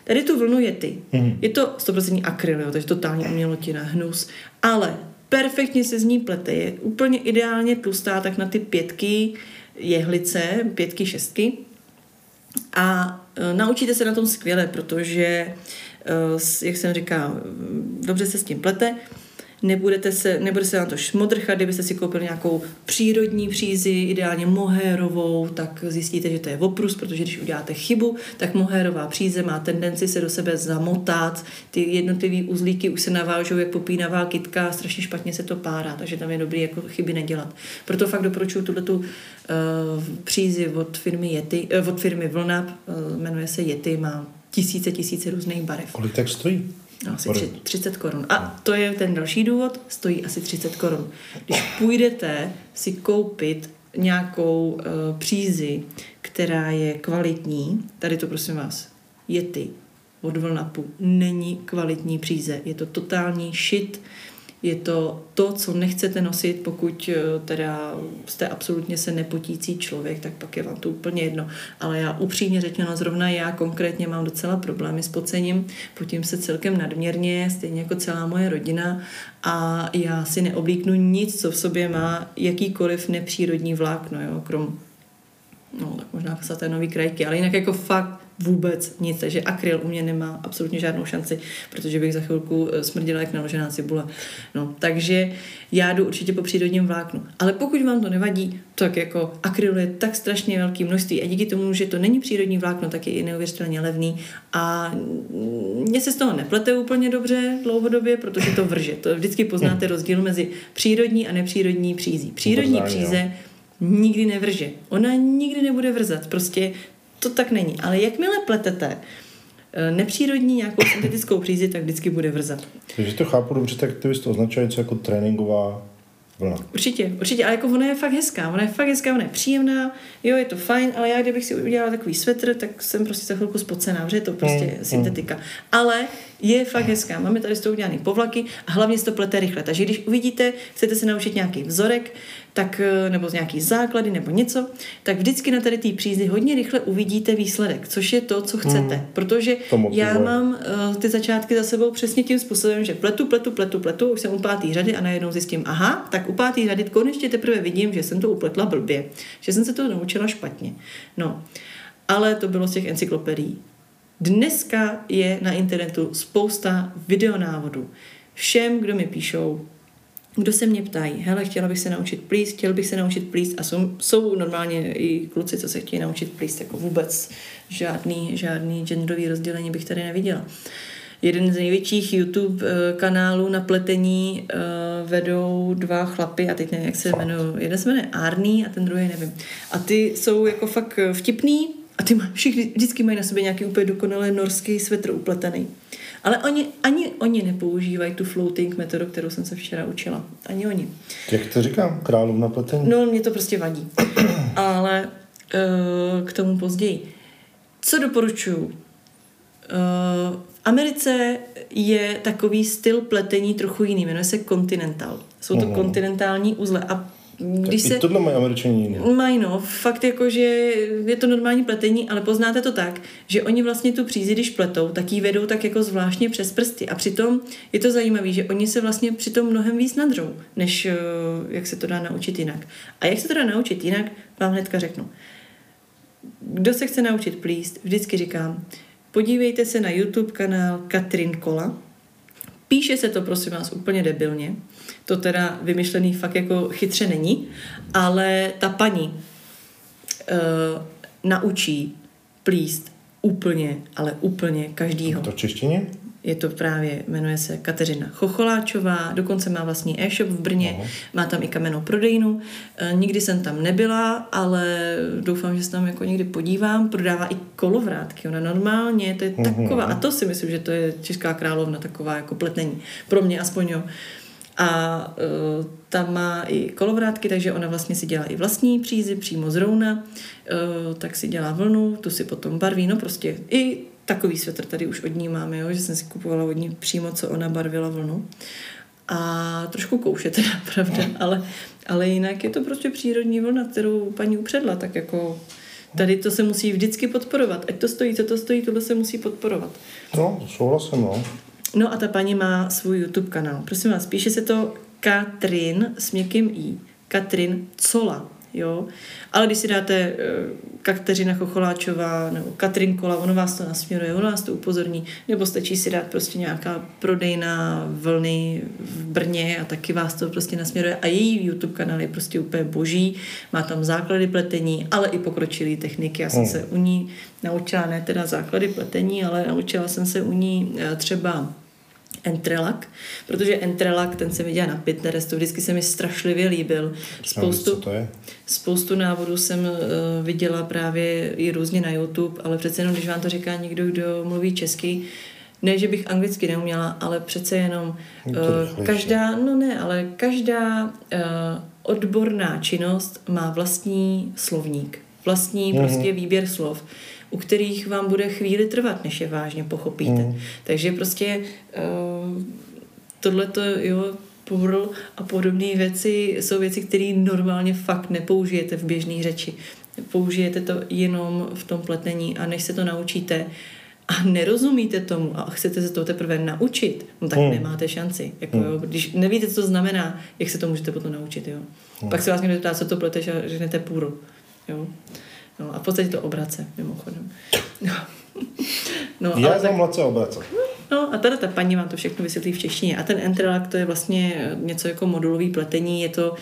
Tady tu vlnu Yeti. Mm. Je to 100% akryl, jo, takže totální umělotina, hnus, ale perfektně se z ní plete, je úplně ideálně tlustá, tak na ty pětky jehlice, pětky, šestky, a e, naučíte se na tom skvěle, protože, e, jak jsem říkal, dobře se s tím plete, nebudete se, nebude se na to šmodrchat, kdybyste si koupili nějakou přírodní přízi, ideálně mohérovou, tak zjistíte, že to je oprus, protože když uděláte chybu, tak mohérová příze má tendenci se do sebe zamotat, ty jednotlivé uzlíky už se navážou jak popínavá kytka, strašně špatně se to párá, takže tam je dobrý jako chyby nedělat. Proto fakt doporučuji tuhle tu uh, přízi od firmy Yeti, uh, od firmy Vlna, uh, jmenuje se Yeti, má tisíce, tisíce různých barev. Kolik tak stojí? No, asi 30 korun. A to je ten další důvod, stojí asi 30 korun. Když půjdete si koupit nějakou uh, přízi, která je kvalitní, tady to prosím vás, je ty od Vlnapu, není kvalitní příze, je to totální shit, je to to, co nechcete nosit, pokud eh, teda jste absolutně se nepotící člověk, tak pak je vám to úplně jedno. Ale já upřímně řečeno, zrovna já konkrétně mám docela problémy s pocením, potím se celkem nadměrně, stejně jako celá moje rodina a já si neoblíknu nic, co v sobě má jakýkoliv nepřírodní vlákno, jo, krom no tak možná saténový krajky, ale jinak jako fakt vůbec nic, takže akryl u mě nemá absolutně žádnou šanci, protože bych za chvilku eh, smrdila jak naložená cibule. No, takže já jdu určitě po přírodním vláknu. Ale pokud vám to nevadí, tak jako akryl je tak strašně velký množství a díky tomu, že to není přírodní vlákno, tak je i neuvěřitelně levný a mně se z toho neplete úplně dobře dlouhodobě, protože to vrže. To vždycky poznáte rozdíl mezi přírodní a nepřírodní přízí. Přírodní příze nikdy nevrže. Ona nikdy nebude vrzat. Prostě to tak není. Ale jakmile pletete eh, nepřírodní nějakou syntetickou přízi, tak vždycky bude vrzat. Takže to chápu dobře, tak ty bys to označuje něco jako tréninková vlna. Určitě, určitě, ale jako ona je fakt hezká, ona je fakt hezká, ona je příjemná, jo, je to fajn, ale já kdybych si udělala takový svetr, tak jsem prostě za chvilku spocená, že je to prostě mm, syntetika. Mm. Ale je fakt hezká. Máme tady z toho udělané povlaky a hlavně se to plete rychle. Takže když uvidíte, chcete se naučit nějaký vzorek, tak, eh, nebo z nějaký základy nebo něco, tak vždycky na tady té přízi hodně rychle uvidíte výsledek, což je to, co chcete. Hmm. Protože já mám uh, ty začátky za sebou přesně tím způsobem, že pletu, pletu, pletu, pletu, už jsem u pátý řady a najednou zjistím, aha, tak u pátý řady konečně teprve vidím, že jsem to upletla blbě, že jsem se to naučila špatně. No, ale to bylo z těch encyklopedií. Dneska je na internetu spousta videonávodů. Všem, kdo mi píšou, kdo se mě ptají, hele, chtěla bych se naučit plíst, chtěl bych se naučit plíst a jsou, jsou normálně i kluci, co se chtějí naučit plíst, jako vůbec žádný, žádný genderový rozdělení bych tady neviděla. Jeden z největších YouTube eh, kanálů na pletení uh, vedou dva chlapy a teď nevím, jak se jmenují. Jeden se jmenuje Arný a ten druhý nevím. A ty jsou jako fakt vtipný, a ty všichni vždycky mají na sobě nějaký úplně dokonalý norský svetr upletený. Ale oni, ani oni nepoužívají tu floating metodu, kterou jsem se včera učila. Ani oni. Jak to říkám? Královna pletení? No, mě to prostě vadí. Ale uh, k tomu později. Co doporučuju? Uh, Americe je takový styl pletení trochu jiný, jmenuje se Continental. Jsou to Mhm. kontinentální uzle a když I se... tohle mají američani jiný. Mají no, fakt jako, že je to normální pletení, ale poznáte to tak, že oni vlastně tu přízi, když pletou, tak ji vedou tak jako zvláštně přes prsty a přitom je to zajímavé, že oni se vlastně přitom mnohem víc nadřou, než eh, jak se to dá naučit jinak. A jak se to dá naučit jinak, vám hnedka řeknu. Kdo se chce naučit plíst, vždycky říkám, podívejte se na YouTube kanál Katrin Kola, Píše se to, prosím vás, úplně debilně. To teda vymyšlený fakt jako chytře není, ale ta paní uh, naučí plíst úplně, ale úplně každýho. To v češtině? Je to právě, jmenuje se Kateřina Chocholáčová, dokonce má vlastní e-shop v Brně, Aha. má tam i kamennou prodejnu. E, nikdy jsem tam nebyla, ale doufám, že se tam jako někdy podívám. Prodává i kolovrátky, ona normálně, to je taková, a to si myslím, že to je česká královna, taková jako pletení. Pro mě aspoň jo. A uh, tam má i kolovrátky, takže ona vlastně si dělá i vlastní přízy přímo z rouna, uh, tak si dělá vlnu, tu si potom barví, no prostě i takový svetr tady už od ní máme, jo, že jsem si kupovala od ní přímo, co ona barvila vlnu. A trošku kouše teda, pravda, ale, ale jinak je to prostě přírodní vlna, kterou paní upředla, tak jako tady to se musí vždycky podporovat. Ať to stojí, co to stojí, tohle se musí podporovat. No, souhlasím, no. No a ta paní má svůj YouTube kanál. Prosím vás, píše se to Katrin s měkkým i. Katrin Cola, jo. Ale když si dáte uh, Kateřina Chocholáčová nebo Katrin Kola, ono vás to nasměruje, ono vás to upozorní, nebo stačí si dát prostě nějaká prodejná vlny v Brně a taky vás to prostě nasměruje. A její YouTube kanál je prostě úplně boží, má tam základy pletení, ale i pokročilé techniky. Já jsem Hmm. se u ní naučila, ne teda základy pletení, ale naučila jsem se u ní eh, třeba Entrelak, protože Entrelak, ten jsem viděla na Pinterestu, vždycky se mi strašlivě líbil. Spoustu, to je? spoustu návodů jsem uh, viděla právě i různě na YouTube, ale přece jenom, když vám to říká někdo, kdo mluví česky, ne, že bych anglicky neuměla, ale přece jenom uh, každá, no ne, ale každá uh, odborná činnost má vlastní slovník, vlastní Mhm. prostě výběr slov, u kterých vám bude chvíli trvat, než je vážně pochopíte. Mhm. Takže prostě uh, tohleto, jo, purl a podobné věci jsou věci, které normálně fakt nepoužijete v běžné řeči. Použijete to jenom v tom pletení a než se to naučíte a nerozumíte tomu a chcete se to teprve naučit, no tak Hmm. nemáte šanci. Jako, jo, když nevíte, co to znamená, jak se to můžete potom naučit. Jo. Pak se vás někdo ptá, co to pleteš a řeknete půl. Jo. No, a v podstatě to obrace, mimochodem. No, no, Já ale tak, znám mladce obrace. No a tady ta paní vám to všechno vysvětlí v češtině. A ten Entrelac to je vlastně eh, něco jako modulový pletení, je to uh,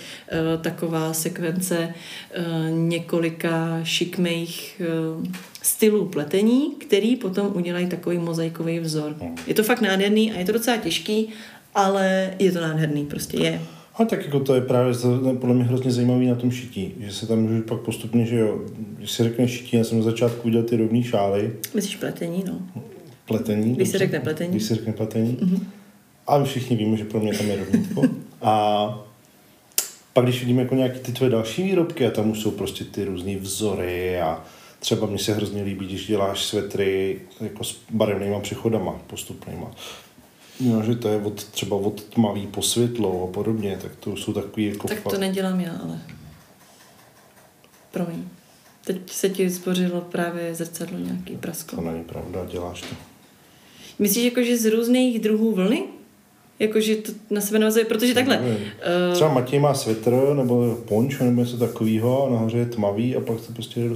taková sekvence uh, několika šikmých uh, stylů pletení, který potom udělají takový mozaikový vzor. Je to fakt nádherný a je to docela těžký, ale je to nádherný, prostě je. A tak jako to je právě podle mě hrozně zajímavý na tom šití, že se tam můžu pak postupně, že jo, když se řekne šití, já jsem na začátku udělal ty rovné šály, Myslíš pletení, no. pletení. Když se řekne pletení. Když se řekne pletení. Mm-hmm. A my všichni víme, že pro mě tam je rovnítko. a pak když vidím jako nějaký ty tvoje další výrobky a tam už jsou prostě ty různé vzory a třeba mně se hrozně líbí, když děláš svetry jako s barevnýma přechodama postupnýma. No, že to je od, třeba od tmavý po světlo a podobně, tak to jsou takový jako Tak fakt- to nedělám já, ale... Promiň. Teď se ti zbořilo právě zrcadlo nějaký prasko. To není pravda, děláš to. Myslíš jako, že z různých druhů vlny? Jakože to na sebe navazuje, protože takhle. Uh, Třeba Matěj má svetr nebo ponč nebo něco takového a nahoře je tmavý a pak to prostě jde do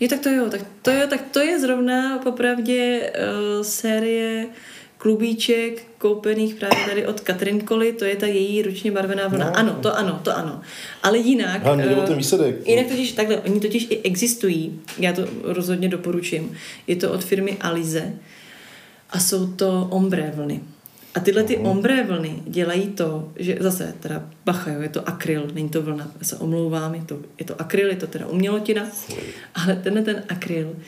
jo, tak to jo, tak to jo, tak to je zrovna popravdě uh, série klubíček koupených právě tady od Katrin Koly, to je ta její ručně barvená vlna. No. Ano, to ano, to ano. Ale jinak... Jde o eh, ten výsledek. Jinak totiž takhle, oni totiž i existují, já to rozhodně doporučím. Je to od firmy Alize a jsou to ombré vlny. A tyhle ty ombré vlny dělají to, že zase teda bacha, jo, je to akryl, není to vlna, já se omlouvám, je to, je to akryl, je to teda umělotina, ale tenhle ten akryl, Uh,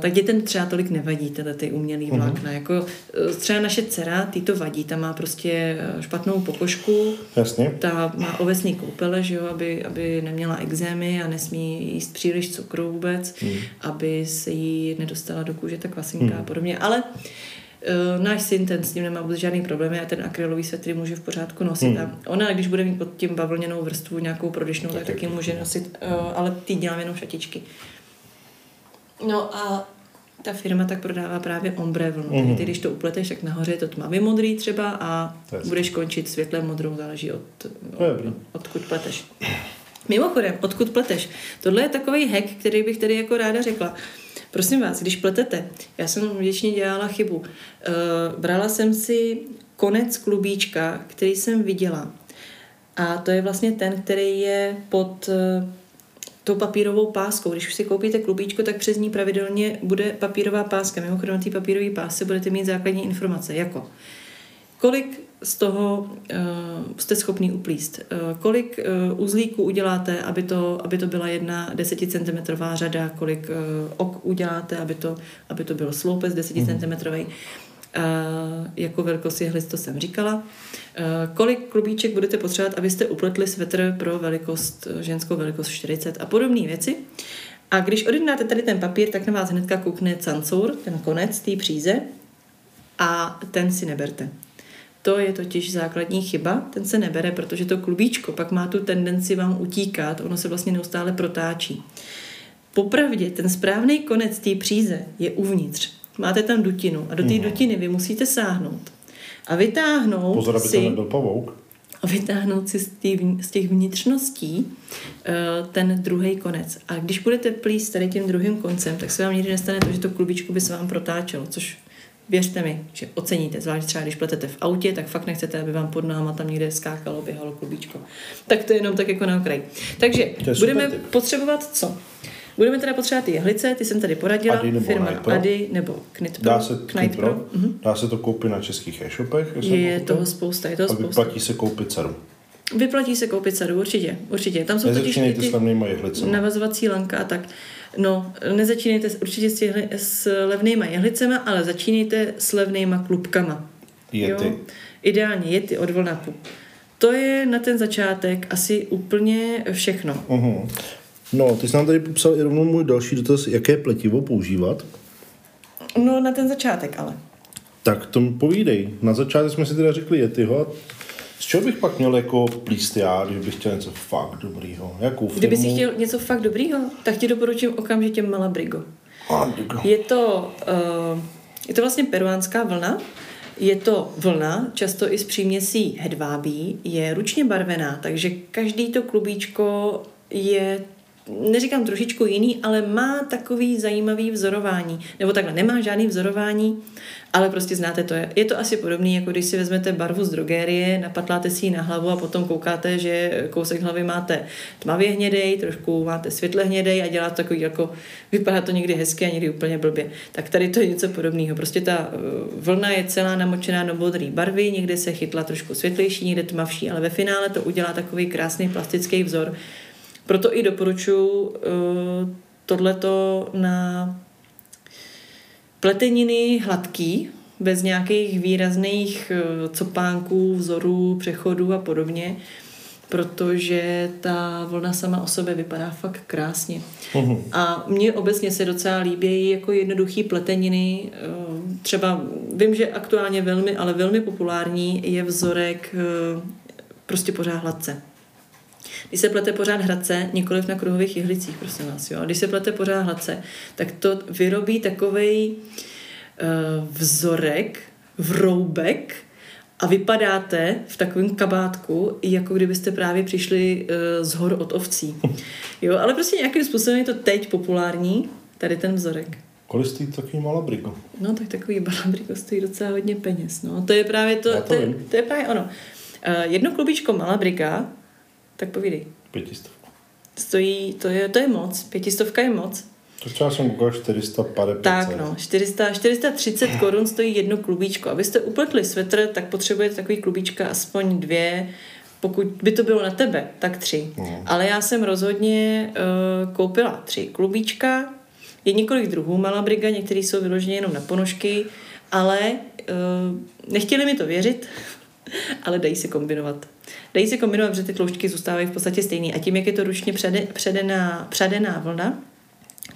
tak dětem třeba tolik nevadí tyhle ty umělý vlákna. Jako, uh, třeba naše dcera, ty to vadí, ta má prostě eh, špatnou pokožku, Jasně. ta má ovesný koupele, že jo, aby, aby neměla exémy a nesmí jíst příliš cukru vůbec, Hmm. aby se jí nedostala do kůže ta kvasinka a podobně. Ale Uh, náš syn, ten s tím nemá vůbec žádný problém, já ten akrylový svetry může v pořádku nosit. Hmm. A ona, když bude mít pod tím bavlněnou vrstvu nějakou prodyšnou, tak, tak taky může nosit, uh, ale ty dělám jenom šatičky. No a ta firma tak prodává právě ombre vlnu. Mm-hmm. Ty, když to upleteš, tak nahoře je to tmavě modrý třeba a budeš končit světle modrou, záleží od, od, odkud pleteš. Mimochodem, odkud pleteš? Tohle je takový hack, který bych tady jako ráda řekla. Prosím vás, když pletete, já jsem většině dělala chybu. Uh, brala jsem si konec klubíčka, který jsem viděla. A to je vlastně ten, který je pod uh, tou papírovou páskou. Když už si koupíte klubíčko, tak přes ní pravidelně bude papírová páska. Mimochodem na té papírové pásce budete mít základní informace, jako kolik z toho uh, jste schopný uplíst. Uh, kolik uh, uzlíků uděláte, aby to, aby to byla jedna 10 cm řada, kolik uh, ok uděláte, aby to, aby to byl sloupec 10 mm. Uh, jako velikost jehlic, to jsem říkala. Uh, kolik klubíček budete potřebovat, abyste upletli svetr pro velikost, ženskou velikost 40 a podobné věci. A když odjednáte tady ten papír, tak na vás hnedka koukne cancour, ten konec té příze, a ten si neberte. To je totiž základní chyba, ten se nebere, protože to klubíčko pak má tu tendenci vám utíkat, ono se vlastně neustále protáčí. Popravdě, ten správný konec té příze je uvnitř. Máte tam dutinu a do té mm. dutiny vy musíte sáhnout a vytáhnout Pozor, aby si... to a vytáhnout si z, tý, z těch vnitřností uh, ten druhý konec. A když budete plíst tady tím druhým koncem, tak se vám nikdy nestane to, že to klubičko by se vám protáčelo, což věřte mi, že oceníte, zvlášť třeba když pletete v autě, tak fakt nechcete, aby vám pod náma tam někde skákalo, běhalo klubíčko. Tak to je jenom tak jako na okraj. Takže budeme typ. potřebovat co? Budeme teda potřebovat ty jehlice, ty jsem tady poradila, Ady nebo firma Knightpro. Ady nebo Knitpro. Dá se, Knitpro. Mm-hmm. Dá se to koupit na českých e-shopech. Je, je toho spousta, je toho a spousta. vyplatí se koupit sadu. Vyplatí se koupit sadu, určitě, určitě. Tam jsou totiž ty, ty navazovací lanka a tak. No, nezačínejte určitě s, jehli, s levnýma jehlicema, ale začínejte s levnýma klubkama. Jety. Jo? Ideálně jety od vlnaku. To je na ten začátek asi úplně všechno. Uh-huh. No, ty jsi nám tady popsal i rovnou můj další dotaz, jaké pletivo používat? No, na ten začátek ale. Tak to povídej. Na začátku jsme si teda řekli Yetiho, z čeho bych pak měl jako plíst já, když bych chtěl něco fakt dobrýho? Jakou firmu? Kdyby si chtěl něco fakt dobrýho, tak ti doporučím okamžitě Malabrigo. Malabrigo. Je to, uh, je to vlastně peruánská vlna, je to vlna, často i s příměsí hedvábí, je ručně barvená, takže každý to klubíčko je neříkám trošičku jiný, ale má takový zajímavý vzorování. Nebo takhle, nemá žádný vzorování, ale prostě znáte to. Je, je to asi podobný, jako když si vezmete barvu z drogérie, napatláte si ji na hlavu a potom koukáte, že kousek hlavy máte tmavě hnědej, trošku máte světle hnědej a dělá to takový jako, vypadá to někdy hezky a někdy úplně blbě. Tak tady to je něco podobného. Prostě ta eh, vlna je celá namočená do modré barvy, někde se chytla trošku světlejší, někde tmavší, ale ve finále to udělá takový krásný plastický vzor, proto i doporučuji uh, tohleto na pleteniny hladký, bez nějakých výrazných uh, copánků, vzorů, přechodů a podobně, protože ta vlna sama o sobě vypadá fakt krásně. Uhum. A mně obecně se docela líbí jako jednoduchý pleteniny. Uh, třeba vím, že aktuálně velmi, ale velmi populární je vzorek uh, prostě pořád hladce. Když se plete pořád hradce, nikoliv na kruhových jihlicích, prosím vás, jo. Když se plete pořád hladce, tak to vyrobí takovej uh, vzorek, vroubek, a vypadáte v takovém kabátku, jako kdybyste právě přišli uh, z hor od ovcí. Jo, ale prostě nějakým způsobem je to teď populární, tady ten vzorek. Kolik stojí takový malabrigo? No, tak takový malabrigo stojí docela hodně peněz. No. To je právě to, to, to, je, to je právě ono. Uh, jedno klubičko malabriga tak povídej. Pětistovka. Stojí, to je, to je moc. Pětistovka je moc. To třeba jsem koukal 450. Tak no, 400, 430 korun stojí jedno klubíčko. Abyste upletli svetr, tak potřebujete takový klubíčka aspoň dvě, pokud by to bylo na tebe, tak tři. Mm. Ale já jsem rozhodně uh, koupila tři klubíčka, je několik druhů malabriga, některý jsou vyloženě jenom na ponožky, ale uh, nechtěli mi to věřit, ale dají se kombinovat. Dají se kombinovat, protože ty tloušťky zůstávají v podstatě stejný. A tím, jak je to ručně přede, předená, předená vlna,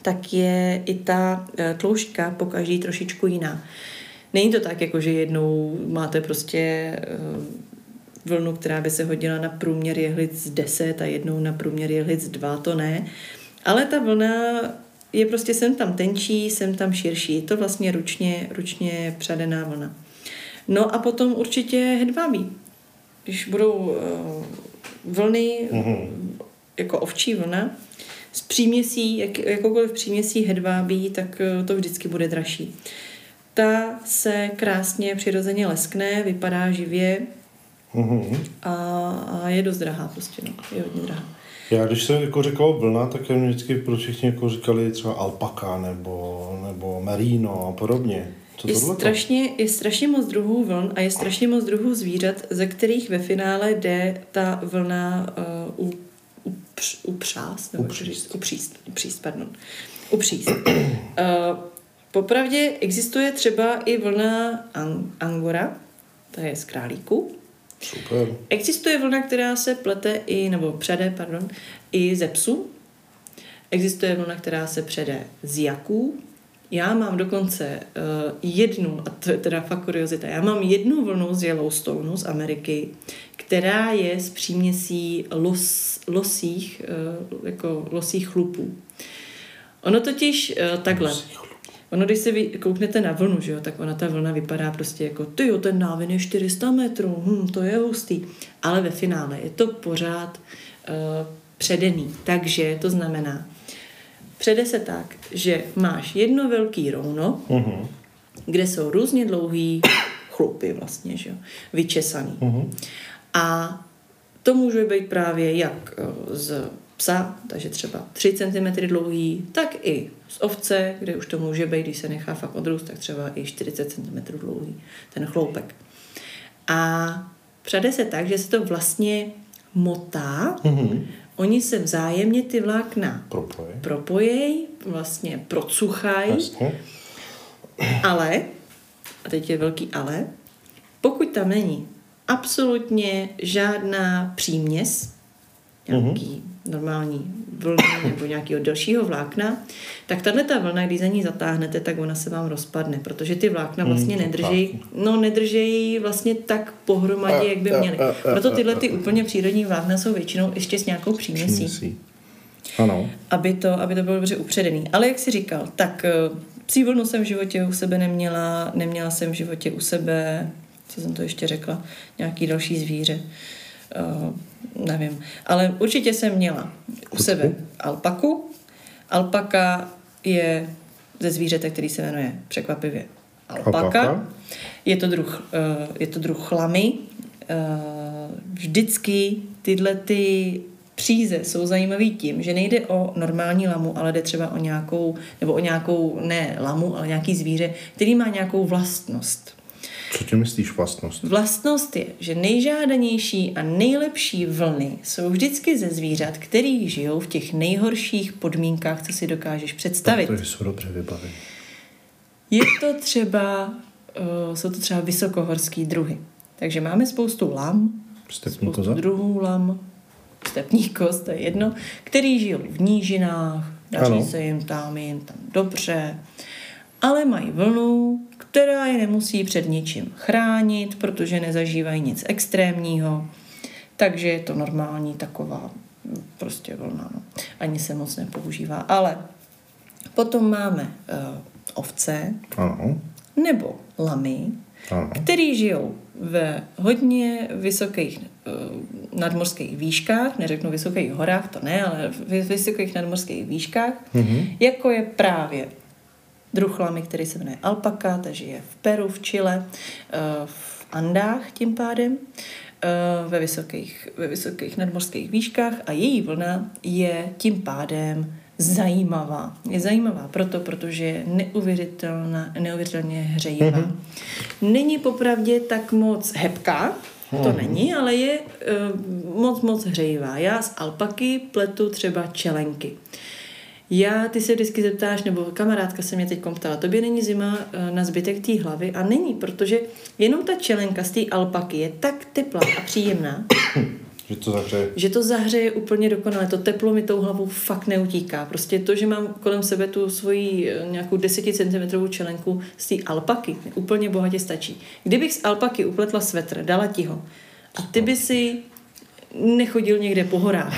tak je i ta e, tloušťka po každý trošičku jiná. Není to tak, jako že jednou máte prostě eh, vlnu, která by se hodila na průměr jehlic 10 a jednou na průměr jehlic 2, to ne. Ale ta vlna je prostě sem tam tenčí, sem tam širší. Je to vlastně ručně, ručně předená vlna. No a potom určitě hedvábí. Když budou uh, vlny, mm-hmm. jako ovčí vlna, s příměsí, jak, jakoukoliv příměsí hedvábí, tak uh, to vždycky bude dražší. Ta se krásně přirozeně leskne, vypadá živě mm-hmm. a, a je dost drahá prostě, no. je hodně drahá. Já když jsem jako říkal vlna, tak mě vždycky pro všichni jako říkali třeba alpaka nebo, nebo merino a podobně. Co je, strašně, je strašně moc druhů vln a je strašně moc druhů zvířat, ze kterých ve finále jde ta vlna uh, u, upř, upřást, nebo upříst. upříst, upříst, pardon. Upříst. uh, popravdě existuje třeba i vlna ang- angora, ta je z králíku, Super. Existuje vlna, která se plete i, nebo přede, pardon, i ze psu. Existuje vlna, která se přede z jaků. Já mám dokonce uh, jednu, a to je teda fakt kuriozita, já mám jednu vlnu z Yellowstoneu z Ameriky, která je z příměsí los, losích, uh, jako losích chlupů. Ono totiž uh, takhle. Ono, když se vy kouknete na vlnu, že jo, tak ona ta vlna vypadá prostě jako, ty jo, ten návin je 400 metrů, hm, to je hustý. Ale ve finále je to pořád uh, předený. Takže to znamená, přede se tak, že máš jedno velký rouno, uh-huh. kde jsou různě dlouhý chlupy vlastně, že jo, vyčesaný. Uh-huh. A to může být právě jak eh, z psa, takže třeba 3 cm dlouhý, tak i z ovce, kde už to může být, když se nechá fakt odrůst, tak třeba i 40 cm dlouhý, ten chloupek. A přede se tak, že se to vlastně motá, mm-hmm. Oni se vzájemně ty vlákna Propoj. propojej, vlastně procuchají, ale, a teď je velký ale, pokud tam není absolutně žádná příměs, nějaký mm-hmm normální vlny nebo nějakého delšího vlákna, tak tahle ta vlna, když za ní zatáhnete, tak ona se vám rozpadne, protože ty vlákna hmm, vlastně nedržejí, no nedržejí vlastně tak pohromadě, jak by měly. Proto tyhle ty úplně přírodní vlákna jsou většinou ještě s nějakou příměsí. Ano. Aby to, aby to bylo dobře upředený. Ale jak jsi říkal, tak eh, psí vlnu jsem v životě u sebe neměla, neměla jsem v životě u sebe, co jsem to ještě řekla, nějaký další zvíře. Nevím. Ale určitě jsem měla u sebe alpaku. Alpaka je ze zvířete, který se jmenuje překvapivě alpaka. alpaka. Je to druh, uh, je to druh chlamy. Uh, vždycky tyhle ty příze jsou zajímavý tím, že nejde o normální lamu, ale jde třeba o nějakou, nebo o nějakou, ne lamu, ale nějaký zvíře, který má nějakou vlastnost. Co ty myslíš vlastnost? Vlastnost je, že nejžádanější a nejlepší vlny jsou vždycky ze zvířat, který žijou v těch nejhorších podmínkách, co si dokážeš představit. Protože jsou dobře vybavení. Je to třeba, uh, jsou to třeba vysokohorský druhy. Takže máme spoustu lam, Stepní spoustu koza? druhů lam, stepní kost, to je jedno, který žijou v nížinách, daří ano. se jim tam, jim tam dobře, ale mají vlnu, která je nemusí před ničím chránit, protože nezažívají nic extrémního, takže je to normální taková prostě vlna. No. Ani se moc nepoužívá. Ale potom máme uh, ovce ano. nebo lamy, ano. který žijou ve hodně vysokých uh, nadmorských výškách, neřeknu vysokých horách, to ne, ale v vysokých nadmorských výškách, mm-hmm. jako je právě druh lamy, který se jmenuje alpaka, takže je v Peru, v Chile, eh, v Andách tím pádem, eh, ve vysokých, ve vysokých nadmořských výškách a její vlna je tím pádem zajímavá. Je zajímavá proto, protože je neuvěřitelná, neuvěřitelně hřejivá. Mm-hmm. Není popravdě tak moc hebká, to mm-hmm. není, ale je uh, moc, moc hřejivá. Já z alpaky pletu třeba čelenky. Já, ty se vždycky zeptáš, nebo kamarádka se mě teď ptala, tobě není zima eh, na zbytek té hlavy a není, protože jenom ta čelenka z té alpaky je tak teplá a příjemná, Že to zahřeje. Že to zahřeje úplně dokonale. To teplo mi tou hlavou fakt neutíká. Prostě to, že mám kolem sebe tu svoji eh, nějakou 10 cm čelenku z té alpaky, úplně bohatě stačí. Kdybych z alpaky upletla svetr, dala ti ho a ty by si nechodil někde po horách,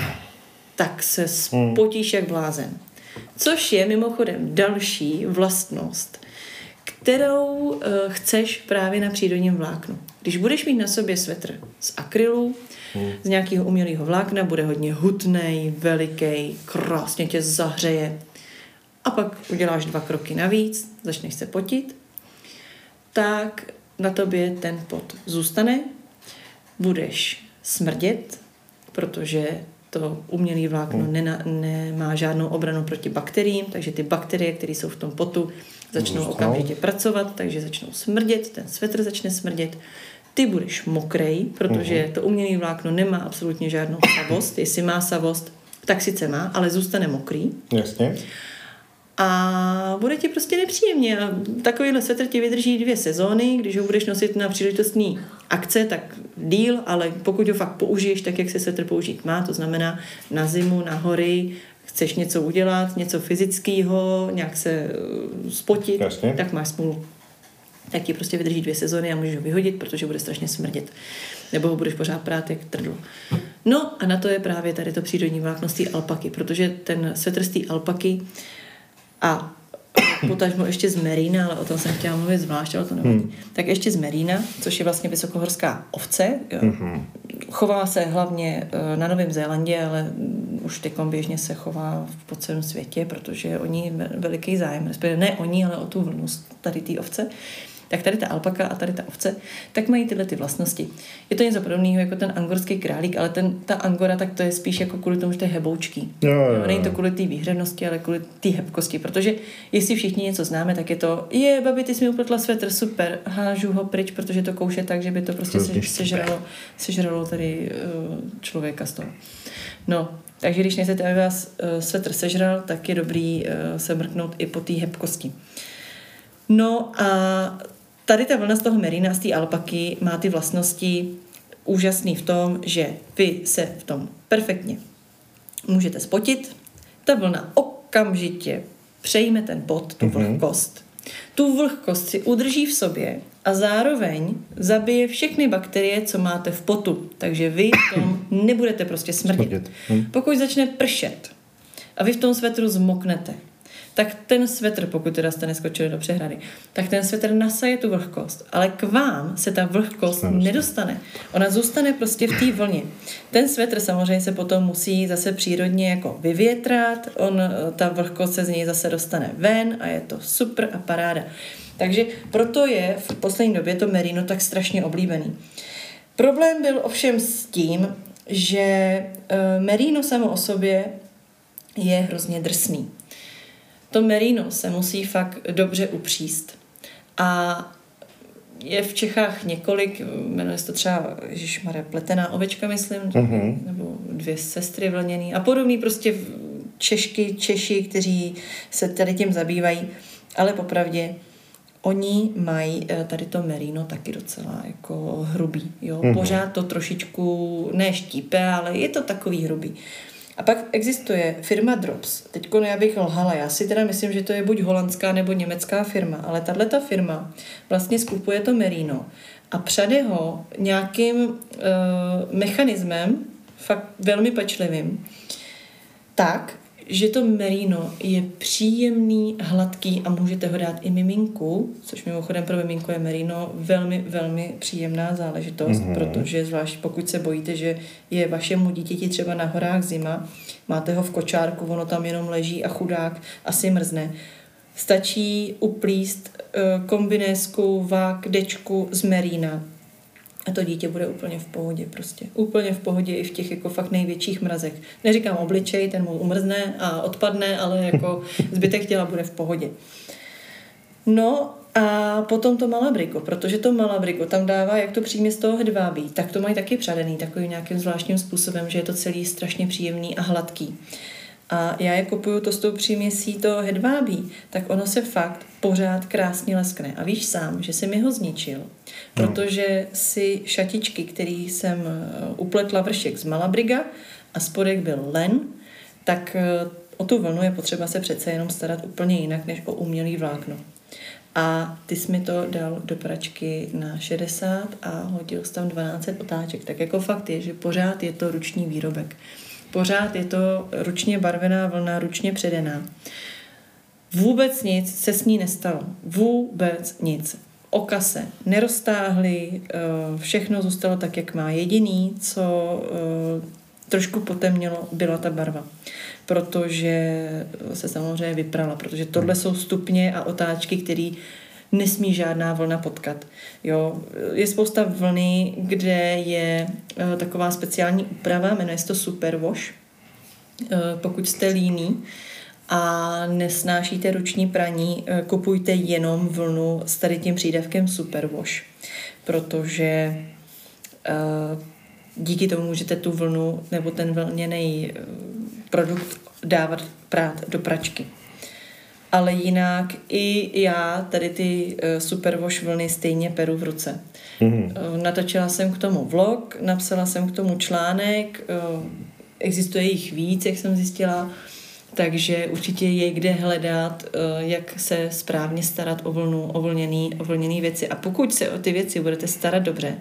tak se spotíš jak blázen. Což je mimochodem další vlastnost, kterou uh, chceš právě na přírodním vláknu. Když budeš mít na sobě svetr z akrylu, hmm. z nějakého umělého vlákna, bude hodně hutný, veliký, krásně tě zahřeje. A pak uděláš dva kroky navíc, začneš se potit, tak na tobě ten pot zůstane, budeš smrdět, protože to umělé vlákno hmm. nena, nemá žádnou obranu proti bakteriím, takže ty bakterie, které jsou v tom potu, začnou Zůstal. okamžitě pracovat, takže začnou smrdět, ten svetr začne smrdět, ty budeš mokrej, protože uh-huh. to umělé vlákno nemá absolutně žádnou savost. Jestli má savost, tak sice má, ale zůstane mokrý. Jasně. A bude ti prostě nepříjemně. A takovýhle svetr ti vydrží dvě sezóny, když ho budeš nosit na příležitostní akce, tak díl, ale pokud ho fakt použiješ tak, jak se svetr použít má, to znamená na zimu, na hory, chceš něco udělat, něco fyzického, nějak se eh, spotit, Jasně. tak máš smůlu. Tak ti prostě vydrží dvě sezóny a můžeš ho vyhodit, protože bude strašně smrdět. Nebo ho budeš pořád prát jak trdlo. No a na to je právě tady to přírodní vlákno z té alpaky, protože ten svetr z té alpaky a potažmo ještě z Merína, ale o tom jsem chtěla mluvit zvlášť, ale to nevadí. Hmm. Tak ještě z Merína, což je vlastně vysokohorská ovce. Hmm. Chová se hlavně eh, na Novém Zélandě, ale už teď běžně se chová po celém světě, protože oni veliký zájem, respektive ne oni, ale o tu vlnu tady té ovce tak tady ta alpaka a tady ta ovce, tak mají tyhle ty vlastnosti. Je to něco podobného jako ten angorský králík, ale ten, ta angora, tak to je spíš jako kvůli tomu, že to je heboučký. Jo, jo, jo. Není to kvůli té výhřevnosti, ale kvůli té hebkosti, protože jestli všichni něco známe, tak je to, je, babi, ty jsi mi upletla svetr, super, hážu ho pryč, protože to kouše tak, že by to prostě se, sežralo, sežralo tady uh, člověka z toho. No, takže když nechcete, aby vás uh, svetr sežral, tak je dobrý uh, se mrknout i po té hebkosti. No a tady ta vlna z toho merina, z té alpaky, má ty vlastnosti úžasný v tom, že vy se v tom perfektně můžete spotit. Ta vlna okamžitě přejme ten pot, tu mm-hmm. vlhkost. Tu vlhkost si udrží v sobě a zároveň zabije všechny bakterie, co máte v potu. Takže vy v tom nebudete prostě smrdit. smrdit. Hm. Pokud začne pršet a vy v tom svetru zmoknete, tak ten svetr, pokud teda jste neskočili do přehrady, tak ten svetr nasaje tu vlhkost, ale k vám se ta vlhkost nedostane. Ona zůstane prostě v té vlně. Ten svetr samozřejmě se potom musí zase přírodně jako vyvětrat, on, ta vlhkost se z něj zase dostane ven a je to super a paráda. Takže proto je v poslední době to merino tak strašně oblíbený. Problém byl ovšem s tím, že e, merino samo o sobě je hrozně drsný to merino se musí fakt dobře upříst. A je v Čechách několik, jmenuje se to třeba Ježišmarja, pletená ovečka, myslím, uh-huh. nebo dvě sestry vlněný a podobný prostě Češky, Češi, kteří se tady tím zabývají, ale popravdě oni mají eh, tady to merino taky docela jako hrubý, jo, uh-huh. pořád to trošičku ne štípe, ale je to takový hrubý. A pak existuje firma Drops. Teď já bych lhala, já si teda myslím, že to je buď holandská nebo německá firma, ale tahle ta firma vlastně skupuje to merino a přede ho nějakým uh, mechanismem, fakt velmi pečlivým, tak, že to merino je příjemný, hladký a můžete ho dát i miminku, což mimochodem pro miminku je merino velmi, velmi příjemná záležitost, mm-hmm. protože zvlášť pokud se bojíte, že je vašemu dítěti třeba na horách zima, máte ho v kočárku, ono tam jenom leží a chudák asi mrzne, stačí uplíst eh, kombinésku, vák, dečku z merína a to dítě bude úplně v pohodě prostě. Úplně v pohodě i v těch jako fakt největších mrazech. Neříkám obličej, ten mu umrzne a odpadne, ale jako zbytek těla bude v pohodě. No a potom to malabriko, protože to malabriko tam dává, jak to přímě z toho hedvábí, tak to mají taky předený takovým nějakým zvláštním způsobem, že je to celý strašně příjemný a hladký. a já je kupuju to s tou příměsí to hedvábí, tak ono se fakt pořád krásně leskne. A víš sám, že jsem ho zničil, protože si šatičky, který jsem eh, upletla vršek z Malabriga a spodek byl len, tak eh, o tu vlnu je potřeba se přece jenom starat úplně jinak, než o umělý vlákno. A ty jsi mi to dal do pračky na 60 a hodil jsi tam 12 otáček. Tak jako fakt je, že pořád je to ruční výrobek. Pořád je to ručně barvená vlna, ručně předená. Vůbec nic se s ní nestalo. Vůbec nic. Oka se neroztáhly, eh, všechno zůstalo tak, jak má. Jediný, co eh, trošku potemnělo, byla ta barva protože se samozřejmě vyprala, protože tohle jsou stupně a otáčky, které nesmí žádná vlna potkat. Jo, je spousta vlny, kde je uh, taková speciální úprava, jmenuje se to Superwash. Pokud jste líní a nesnášíte ruční praní, uh, kupujte jenom vlnu s tady tím přídavkem Superwash, protože díky tomu můžete tu vlnu nebo ten vlněný produkt dávat prát do pračky. Ale jinak i já tady ty superwash vlny stejně peru v ruce. Uh, natočila jsem k tomu vlog, napsala jsem k tomu článek, existuje jich víc, jak jsem zjistila, takže určitě je kde hledat, jak se správně starat o vlnu, o vlněný, o vlněný věci. A pokud se o ty věci budete starat dobře,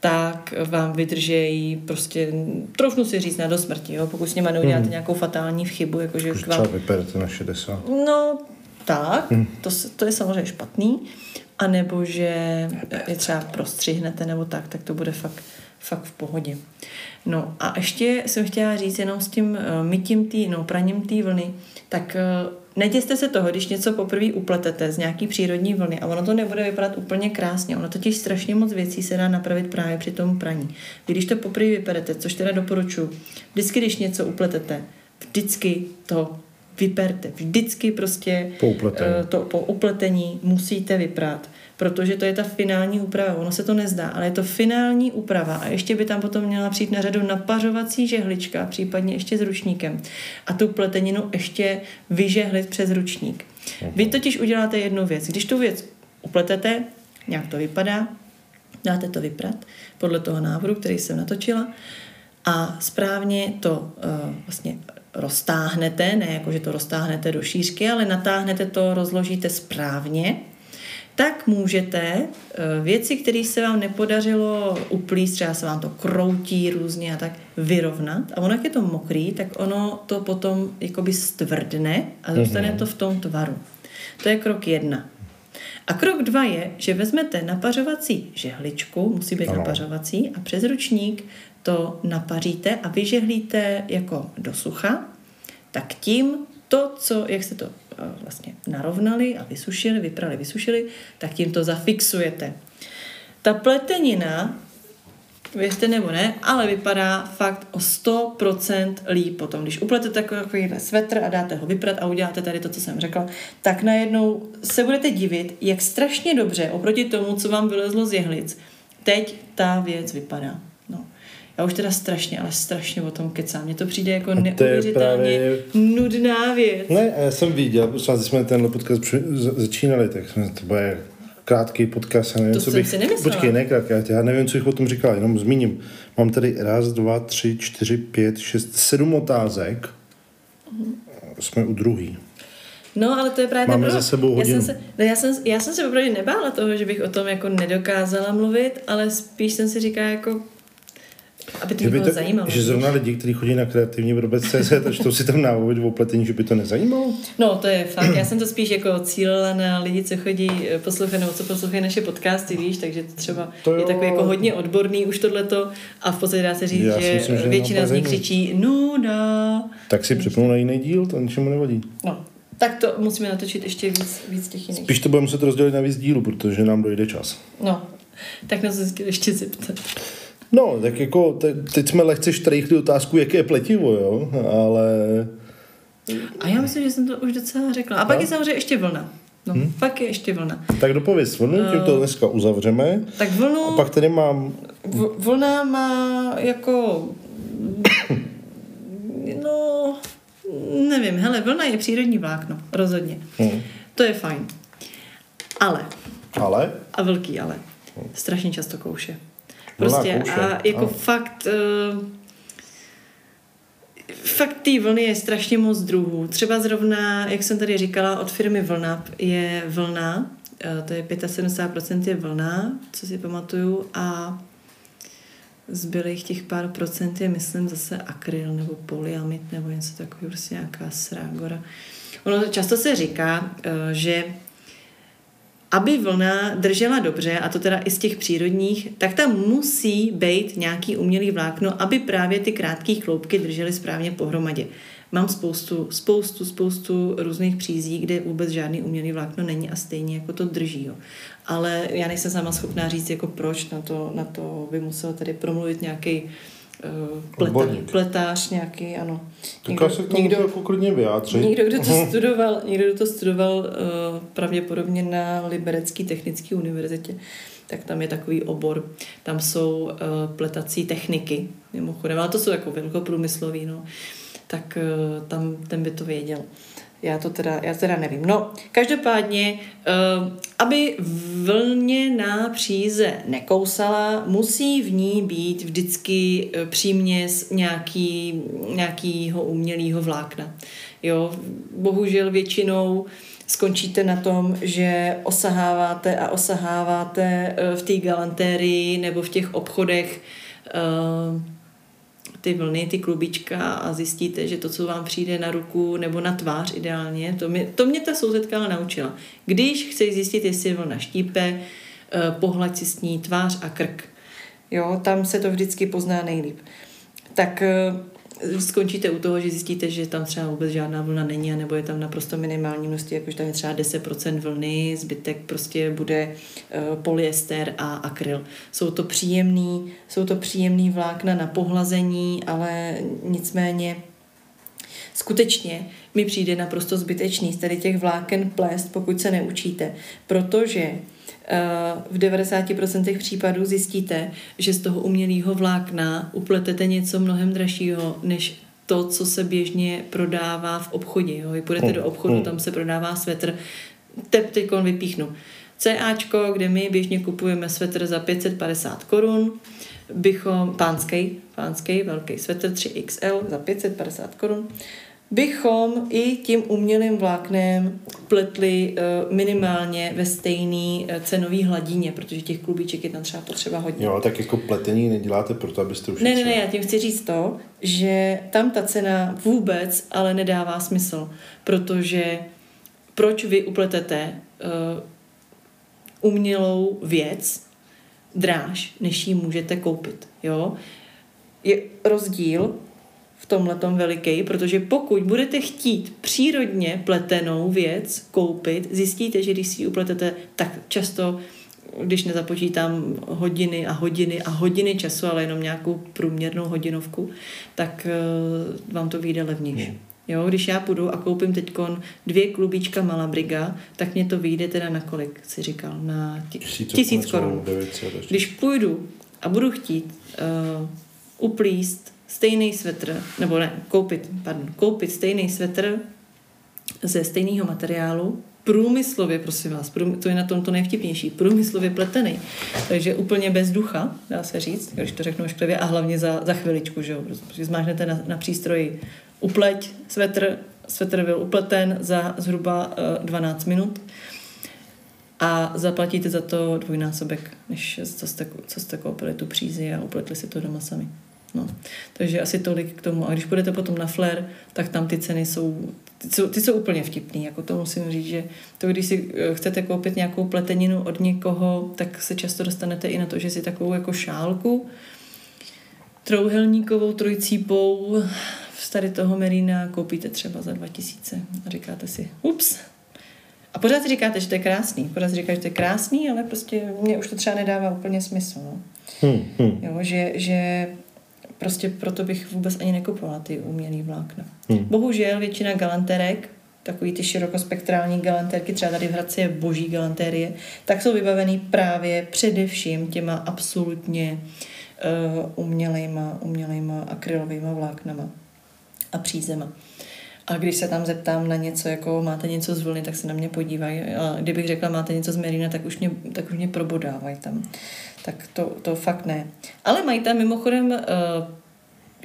tak vám vydržejí prostě, trošku si říct na do smrti, jo? pokud s nimi neuděláte hmm. nějakou fatální chybu. Jakože Už vám... třeba vyperete na 60. No, tak, hmm. to, to je samozřejmě špatný. A nebo že je třeba prostřihnete nebo tak, tak to bude fakt, fakt v pohodě. No a ještě jsem chtěla říct jenom s tím uh, mytím tý, no praním té vlny, tak uh, Neděste se toho, když něco poprvé upletete z nějaký přírodní vlny a ono to nebude vypadat úplně krásně. Ono totiž strašně moc věcí se dá napravit právě při tom praní. Vy když to poprvé vyperete, což teda doporučuji, vždycky, když něco upletete, vždycky to vyperte. Vždycky prostě po upletení, uh, to, po upletení musíte vyprát protože to je ta finální úprava. Ono se to nezdá, ale je to finální úprava a ještě by tam potom měla přijít na řadu napařovací žehlička, případně ještě s ručníkem a tu pleteninu ještě vyžehlit přes ručník. Vy totiž uděláte jednu věc. Když tu věc upletete, nějak to vypadá, dáte to vyprat podle toho návodu, který jsem natočila a správně to uh, vlastně roztáhnete, ne jako, že to roztáhnete do šířky, ale natáhnete to, rozložíte správně tak můžete eh, věci, které se vám nepodařilo uplíst, třeba se vám to kroutí různě a tak, vyrovnat. A ono, jak je to mokrý, tak ono to potom jakoby stvrdne a zůstane mm-hmm. to v tom tvaru. To je krok jedna. A krok dva je, že vezmete napařovací žehličku, musí být ano. napařovací, a přes ručník to napaříte a vyžehlíte jako do sucha, tak tím to, co, jak se to vlastně narovnali a vysušili, vyprali, vysušili, tak tím to zafixujete. Ta pletenina, věřte nebo ne, ale vypadá fakt o 100% líp potom. Když upletete takovýhle svetr a dáte ho vyprat a uděláte tady to, co jsem řekla, tak najednou se budete divit, jak strašně dobře oproti tomu, co vám vylezlo z jehlic, teď ta věc vypadá. Já už teda strašně, ale strašně o tom kecám. Mně to přijde jako neuvěřitelně právě... nudná věc. Ne, já jsem viděl, protože když jsme tenhle podcast začínali, tak jsme, to bude krátký podcast, já nevím, to co jsem bych... si nemyslela. Počkej, ne krátký, já nevím, co bych o tom říkal, jenom zmíním. Mám tady raz, dva, tři, čtyři, pět, šest, sedm otázek. Mm. Jsme u druhý. No, ale to je právě Máme za sebou hodinu. Já jsem, se, ne, já, jsem, já jsem se opravdu nebála toho, že bych o tom jako nedokázala mluvit, ale spíš jsem si říkala jako, aby to, bylo to zajímalo. Že zrovna lidi, kteří chodí na kreativní CZ a čtou si tam návod o pletení, že by to nezajímalo? No, to je fakt. Já jsem to spíš jako cílila na lidi, co chodí eh, poslouchat nebo co poslouchají naše podcasty, víš, takže to třeba to je takový jako hodně odborný už tohleto a v podstatě dá se říct, Já že, myslím, že většina z nich křičí nuda. Tak si připnu na jiný díl, to ničemu nevadí. No, tak to musíme natočit ještě víc, víc těch jiných. Spíš to budeme muset rozdělit na víc dílu, protože nám dojde čas. No, tak na to ještě zeptat. No, tak jako te, teď jsme lehce štrejchli otázku, jaké je pletivo, jo, ale... A já myslím, že jsem to už docela řekla. A pak no? je samozřejmě ještě vlna. No, hmm? pak je ještě vlna. Tak dopověz vlnu, tím to eh, dneska uzavřeme. Tak vlnu... A pak tady mám... V, vlna má jako... No, nevím, hele, vlna je přírodní vlákno, rozhodně. Hmm. To je fajn. Ale, Ale? a velký ale, strašně často kouše. Prostě a jako ano. fakt... Uh, Fakt té vlny je strašně moc druhů. Třeba zrovna, jak jsem tady říkala, od firmy Vlna je vlna, eh, to je 75% je vlna, co si pamatuju, a zbylých těch pár procent je, myslím, zase akryl nebo polyamid nebo něco takového, prostě nějaká srágora. Ono často se říká, eh, že aby vlna držela dobře, a to teda i z těch přírodních, tak tam musí být nějaký umělý vlákno, aby právě ty krátké kloubky držely správně pohromadě. Mám spoustu, spoustu, spoustu různých přízí, kde vůbec žádný umělý vlákno není a stejně jako to drží. Jo. Ale já nejsem sama schopná říct, jako proč na to, na to by musel tady promluvit nějaký uh, pleta, Odborník. pletář nějaký, ano. Tak já se k tomu někdo, jako klidně vyjádřit. Někdo, kdo to studoval, někdo, kdo to studoval uh, pravděpodobně na Liberecké technické univerzitě, tak tam je takový obor. Tam jsou uh, pletací techniky, mimochodem, ale to jsou jako velkoprůmyslový, no. Tak uh, tam ten by to věděl. Já to teda, já teda nevím. No, každopádně, uh, aby vlněná příze nekousala, musí v ní být vždycky uh, příměs nějaký, nějakýho umělého vlákna. Jo, bohužel většinou skončíte na tom, že osaháváte a osaháváte uh, v té galantérii nebo v těch obchodech uh, ty vlny, ty klubička a zjistíte, že to, co vám přijde na ruku nebo na tvář ideálně, to mě, to mě ta sousedka ale naučila. Když chceš zjistit, jestli je vlna štípe, eh, pohlaď si s ní tvář a krk. Jo, tam se to vždycky pozná nejlíp. Tak eh, skončíte u toho, že zjistíte, že tam třeba vůbec žádná vlna není, nebo je tam naprosto minimální množství, jakože tam je třeba 10% vlny, zbytek prostě bude uh, polyester a akryl. Jsou to příjemný, jsou to příjemný vlákna na pohlazení, ale nicméně skutečně mi přijde naprosto zbytečný z tady těch vláken plést, pokud se neučíte, protože eh, v 90% případů zjistíte, že z toho umělého vlákna upletete něco mnohem dražšího, než to, co se běžně prodává v obchodě. Jo? Vy půjdete do obchodu, tam se prodává svetr, teď teď vypíchnu. CAčko, kde my běžně kupujeme svetr za 550 korun, bychom, pánský, pánský velký svetr 3XL za 550 korun, bychom i tím umělým vláknem pletli uh, minimálně ve stejné uh, cenové hladině, protože těch klubíček je tam třeba potřeba hodně. Jo, tak jako pletení neděláte proto, abyste už Ne, ne, ne, já tím chci říct to, že tam ta cena vůbec ale nedává smysl, protože proč vy upletete uh, umělou věc dráž, než ji můžete koupit, jo? Je rozdíl v tomhle veliký, protože pokud budete chtít přírodně pletenou věc koupit, zjistíte, že když si ji upletete, tak často když nezapočítám hodiny a hodiny a hodiny času, ale jenom nějakou průměrnou hodinovku, tak uh, vám to vyjde levnější. Hmm. Jo, když já půjdu a koupím teď dvě klubíčka Malabriga, tak mě to vyjde teda na kolik, si říkal, na ti- tisíc korun. Když půjdu a budu chtít uh, uplíst stejný svetr, nebo ne, koupit, pardon, koupit stejný svetr ze stejného materiálu, průmyslově, prosím vás, prům, to je na tom to nejvtipnější, průmyslově pletený, takže úplně bez ducha, dá se říct, když to řeknu ošklivě, a hlavně za, za chviličku, že jo, protože zmášnete na, na přístroji upleť, svetr, svetr byl upleten za zhruba uh, 12 minut a zaplatíte za to dvojnásobek, než co jste, co jste koupili tu přízi a upletli si to doma sami. No. Takže asi tolik k tomu. A když půjdete potom na Flair, tak tam ty ceny jsou, ty jsou, ty jsou úplně vtipný. Jako to musím říct, že to, když si eh, chcete koupit nějakou pleteninu od někoho, tak se často dostanete i na to, že si takovou jako šálku trouhelníkovou trojcípou z tady toho Merina koupíte třeba za 2000 a říkáte si, ups, a pořád si říkáte, že to je krásný. Pořád si říkáte, že to je krásný, ale prostě mě už to třeba nedává úplně smysl. No. Hmm, hmm. Jo, že, že prostě proto bych vůbec ani nekupovala ty umělý vlákna. Hmm. Bohužel většina galanterek, takový ty širokospektrální galanterky, třeba tady v Hradci je boží galantérie, tak jsou vybavený právě především těma absolutně uh, umělejma, umělejma akrylovými vláknama a přízema. A když se tam zeptám na něco, jako máte něco z vlny, tak se na mě podívají. A kdybych řekla, máte něco z merina, tak už mě, tak už mě probodávají tam. Tak to, to fakt ne. Ale mají tam mimochodem uh,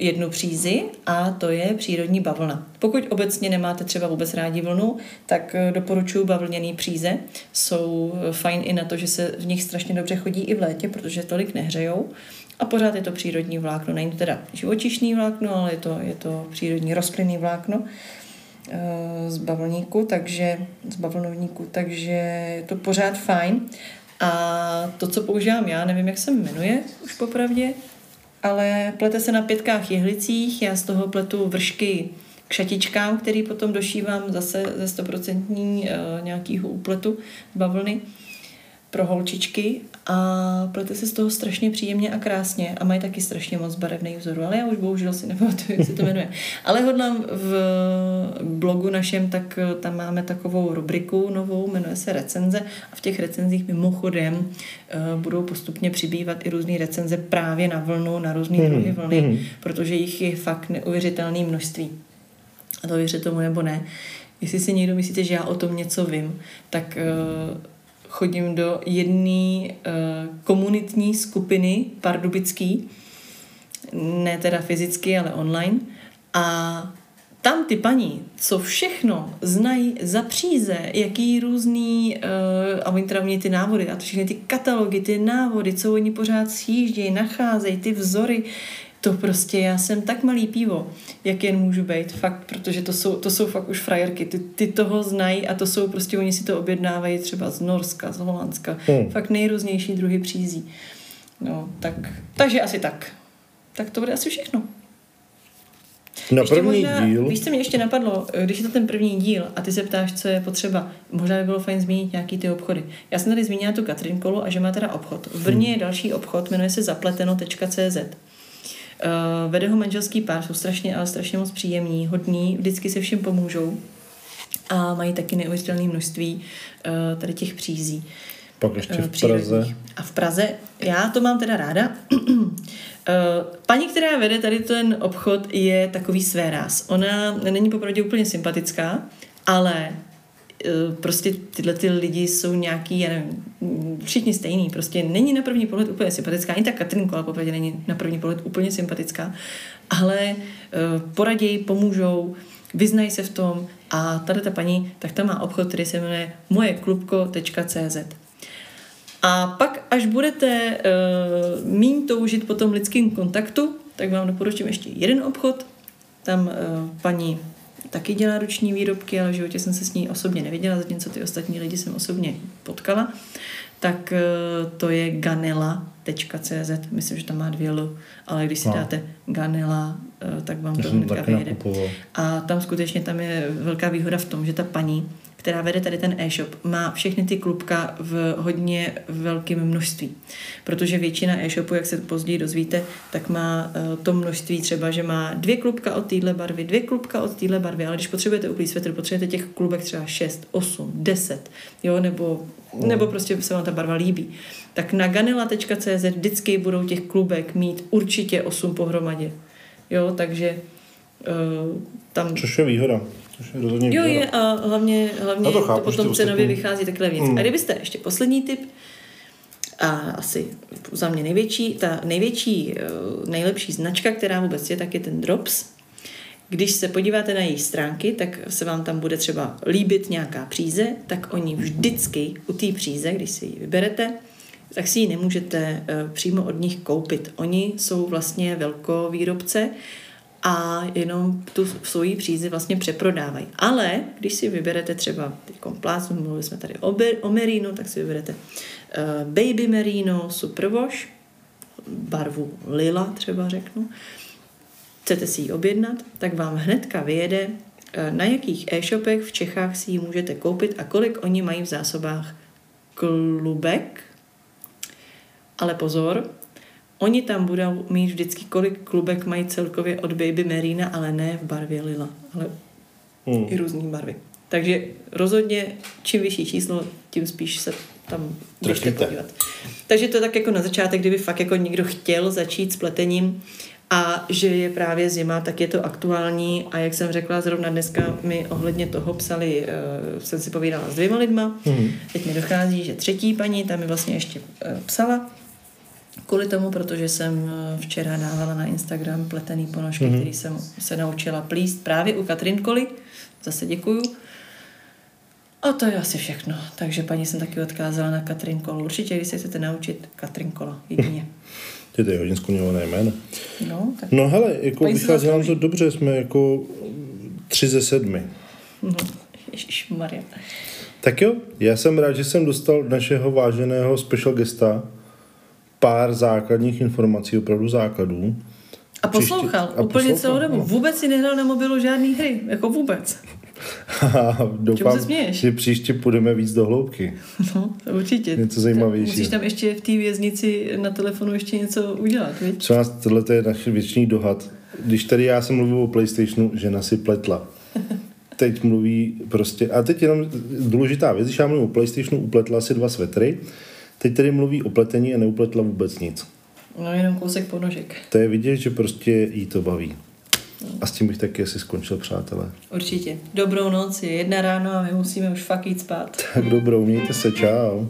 jednu přízi a to je přírodní bavlna. Pokud obecně nemáte třeba vůbec rádi vlnu, tak eh, doporučuji bavlněný příze. Jsou eh, fajn i na to, že se v nich strašně dobře chodí i v létě, protože tolik nehřejou. A pořád je to přírodní vlákno. Není to teda živočišný vlákno, ale je to, je to přírodní rostlinný vlákno eh, z bavlníku, takže z bavlnovníku, takže je to pořád fajn. A to, co používám já, nevím, jak se jmenuje už popravdě, ale plete se na pětkách jehlicích, já z toho pletu vršky k šatičkám, který potom došívám zase ze stoprocentní uh, nějakýho úpletu bavlny pro holčičky a plete se z toho strašně příjemně a krásně a mají taky strašně moc barevných vzorů, ale já už bohužel si nepamatuju, jak se to jmenuje. Ale hodlám v blogu našem, tak eh, tam máme takovou rubriku novou, jmenuje se recenze a v těch recenzích mimochodem uh, budou postupně přibývat i různé recenze právě na vlnu, na různé mm, druhy vlny, mm. protože jich je fakt neuvěřitelné množství. A to věřte tomu nebo ne. Jestli si někdo myslíte, že já o tom něco vím, tak uh, chodím do jedné uh, komunitní skupiny pardubický, ne teda fyzicky, ale online. A tam ty paní, co všechno znají za příze, jaký různý, uh, a oni teda mě ty návody, a to všechny ty katalogy, ty návody, co oni pořád sjíždějí, nacházejí, ty vzory, to prostě, já jsem tak malý pivo, jak jen můžu být, fakt, protože to jsou, to jsou fakt už frajerky, ty, ty toho znají a to jsou prostě, oni si to objednávají třeba z Norska, z Holandska, hmm. fakt nejrůznější druhy přízí. No, tak, takže asi tak. Tak to bude asi všechno. Na ještě první možná, díl. Víš, co mě ještě napadlo, když je to ten první díl a ty se ptáš, co je potřeba, možná by bylo fajn zmínit nějaký ty obchody. Já jsem tady zmínila tu Katrin Kolu a že má teda obchod. V Brně hmm. je další obchod, jmenuje se zapleteno.cz. Uh, vede ho manželský pár, jsou strašně, ale strašně moc příjemní, hodní, vždycky se všem pomůžou a mají taky neuvěřitelné množství uh, tady těch přízí. Pak ještě uh, v Praze. A v Praze, já to mám teda ráda. Paní, která vede tady ten obchod, je takový své ráz. Ona není popravdě úplně sympatická, ale prostě tyhle ty lidi jsou nějaký, já nevím, všichni stejný, prostě není na první pohled úplně sympatická, ani ta Katrinko, ale popravdě není na první pohled úplně sympatická, ale uh, poraději, pomůžou, vyznají se v tom a tady ta paní, tak ta má obchod, který se jmenuje mojeklubko.cz. A pak, až budete uh, míň toužit po tom lidském kontaktu, tak vám doporučím ještě jeden obchod. Tam uh, paní taky dělá ruční výrobky, ale v životě jsem se s ní osobně neviděla, zatímco ty ostatní lidi jsem osobně potkala. Tak eh, to je ganela.cz, myslím, že tam má dvě L, ale když si no. dáte ganela, eh, tak vám to hnedka vyjede. A tam skutečně tam je velká výhoda v tom, že ta paní která vede tady ten e-shop, má všechny ty klubka v hodně velkém množství. Protože většina e-shopů, jak se později dozvíte, tak má uh, to množství třeba, že má dvě klubka od téhle barvy, dvě klubka od téhle barvy, ale když potřebujete úplný svetr, potřebujete těch klubek třeba 6, 8, 10, jo, nebo, mm. nebo prostě se vám ta barva líbí. Tak na ganela.cz vždycky budou těch klubek mít určitě 8 pohromadě. Jo, takže uh, tam... Což je výhoda. Což je rozhodně Jo, je a hlavně, hlavně to, chápu, to potom cenově vychází takhle víc. Mm. A kdybyste ještě poslední tip, a asi za mě největší, ta největší, eh, nejlepší značka, která vůbec je, tak je ten Drops. Když se podíváte na její stránky, tak se vám tam bude třeba líbit nějaká příze, tak oni vždycky u té příze, když si ji vyberete, tak si ji nemůžete eh, přímo od nich koupit. Oni jsou vlastně velkovýrobce, a jenom tu svoji přízi vlastně přeprodávají. Ale když si vyberete třeba teď plácnu, mluvili jsme tady o, ber, o merino, tak si vyberete uh, baby merino superwash, barvu lila třeba řeknu, chcete si ji objednat, tak vám hnedka vyjede, uh, na jakých e-shopech v Čechách si ji můžete koupit a kolik oni mají v zásobách klubek. Ale pozor, Oni tam budou mít vždycky, kolik klubek mají celkově od Baby Marina, ale ne v barvě lila, ale hmm. i různé barvy. Takže rozhodně, čím vyšší číslo, tím spíš se tam můžete podívat. Takže to je tak jako na začátek, kdyby fakt jako někdo chtěl začít s pletením a že je právě zima, tak je to aktuální a jak jsem řekla, zrovna dneska mi ohledně toho psali, uh, jsem si povídala s dvěma lidma, mm. teď mi dochází, že třetí paní, tam mi vlastně ještě uh, psala, kvůli tomu, protože jsem včera dávala na Instagram pletený ponožky, mm. který jsem se naučila plíst právě u Katrin Koli, zase děkuju, a to je asi všechno. Takže paní jsem taky odkázala na Katrin Kolu. Určitě, když se chcete naučit Katrin Kola, jedině. To je hodně skloňované jméno. No, tak... no hele, jako vychází nám to dobře, jsme jako tři ze sedmi. No, Maria. Tak jo, já jsem rád, že jsem dostal našeho váženého special gesta pár základních informací, opravdu základů. A poslouchal, Příště, a úplně poslouchal, celou dobu. No. Vůbec si nehrál na mobilu žádný hry, jako vůbec. doufám, že příště půjdeme víc do hloubky. No, určitě. Něco zajímavější. Musíš tam ještě v té věznici na telefonu ještě něco udělat, víš? Co nás, tohle je náš věčný dohad. Když tady já jsem mluvil o Playstationu, žena si pletla. Teď mluví prostě, a teď jenom důležitá věc, když já mluvím o Playstationu, upletla si dva svetry, teď tady mluví o pletení a neupletla vůbec nic. No jenom kousek ponožek. To je vidět, že prostě jí to baví. A s tím bych taky asi skončil, přátelé. Určitě. Dobrou noc, je jedna ráno a my musíme už fakt jít spát. Tak dobrou, mějte se, čau.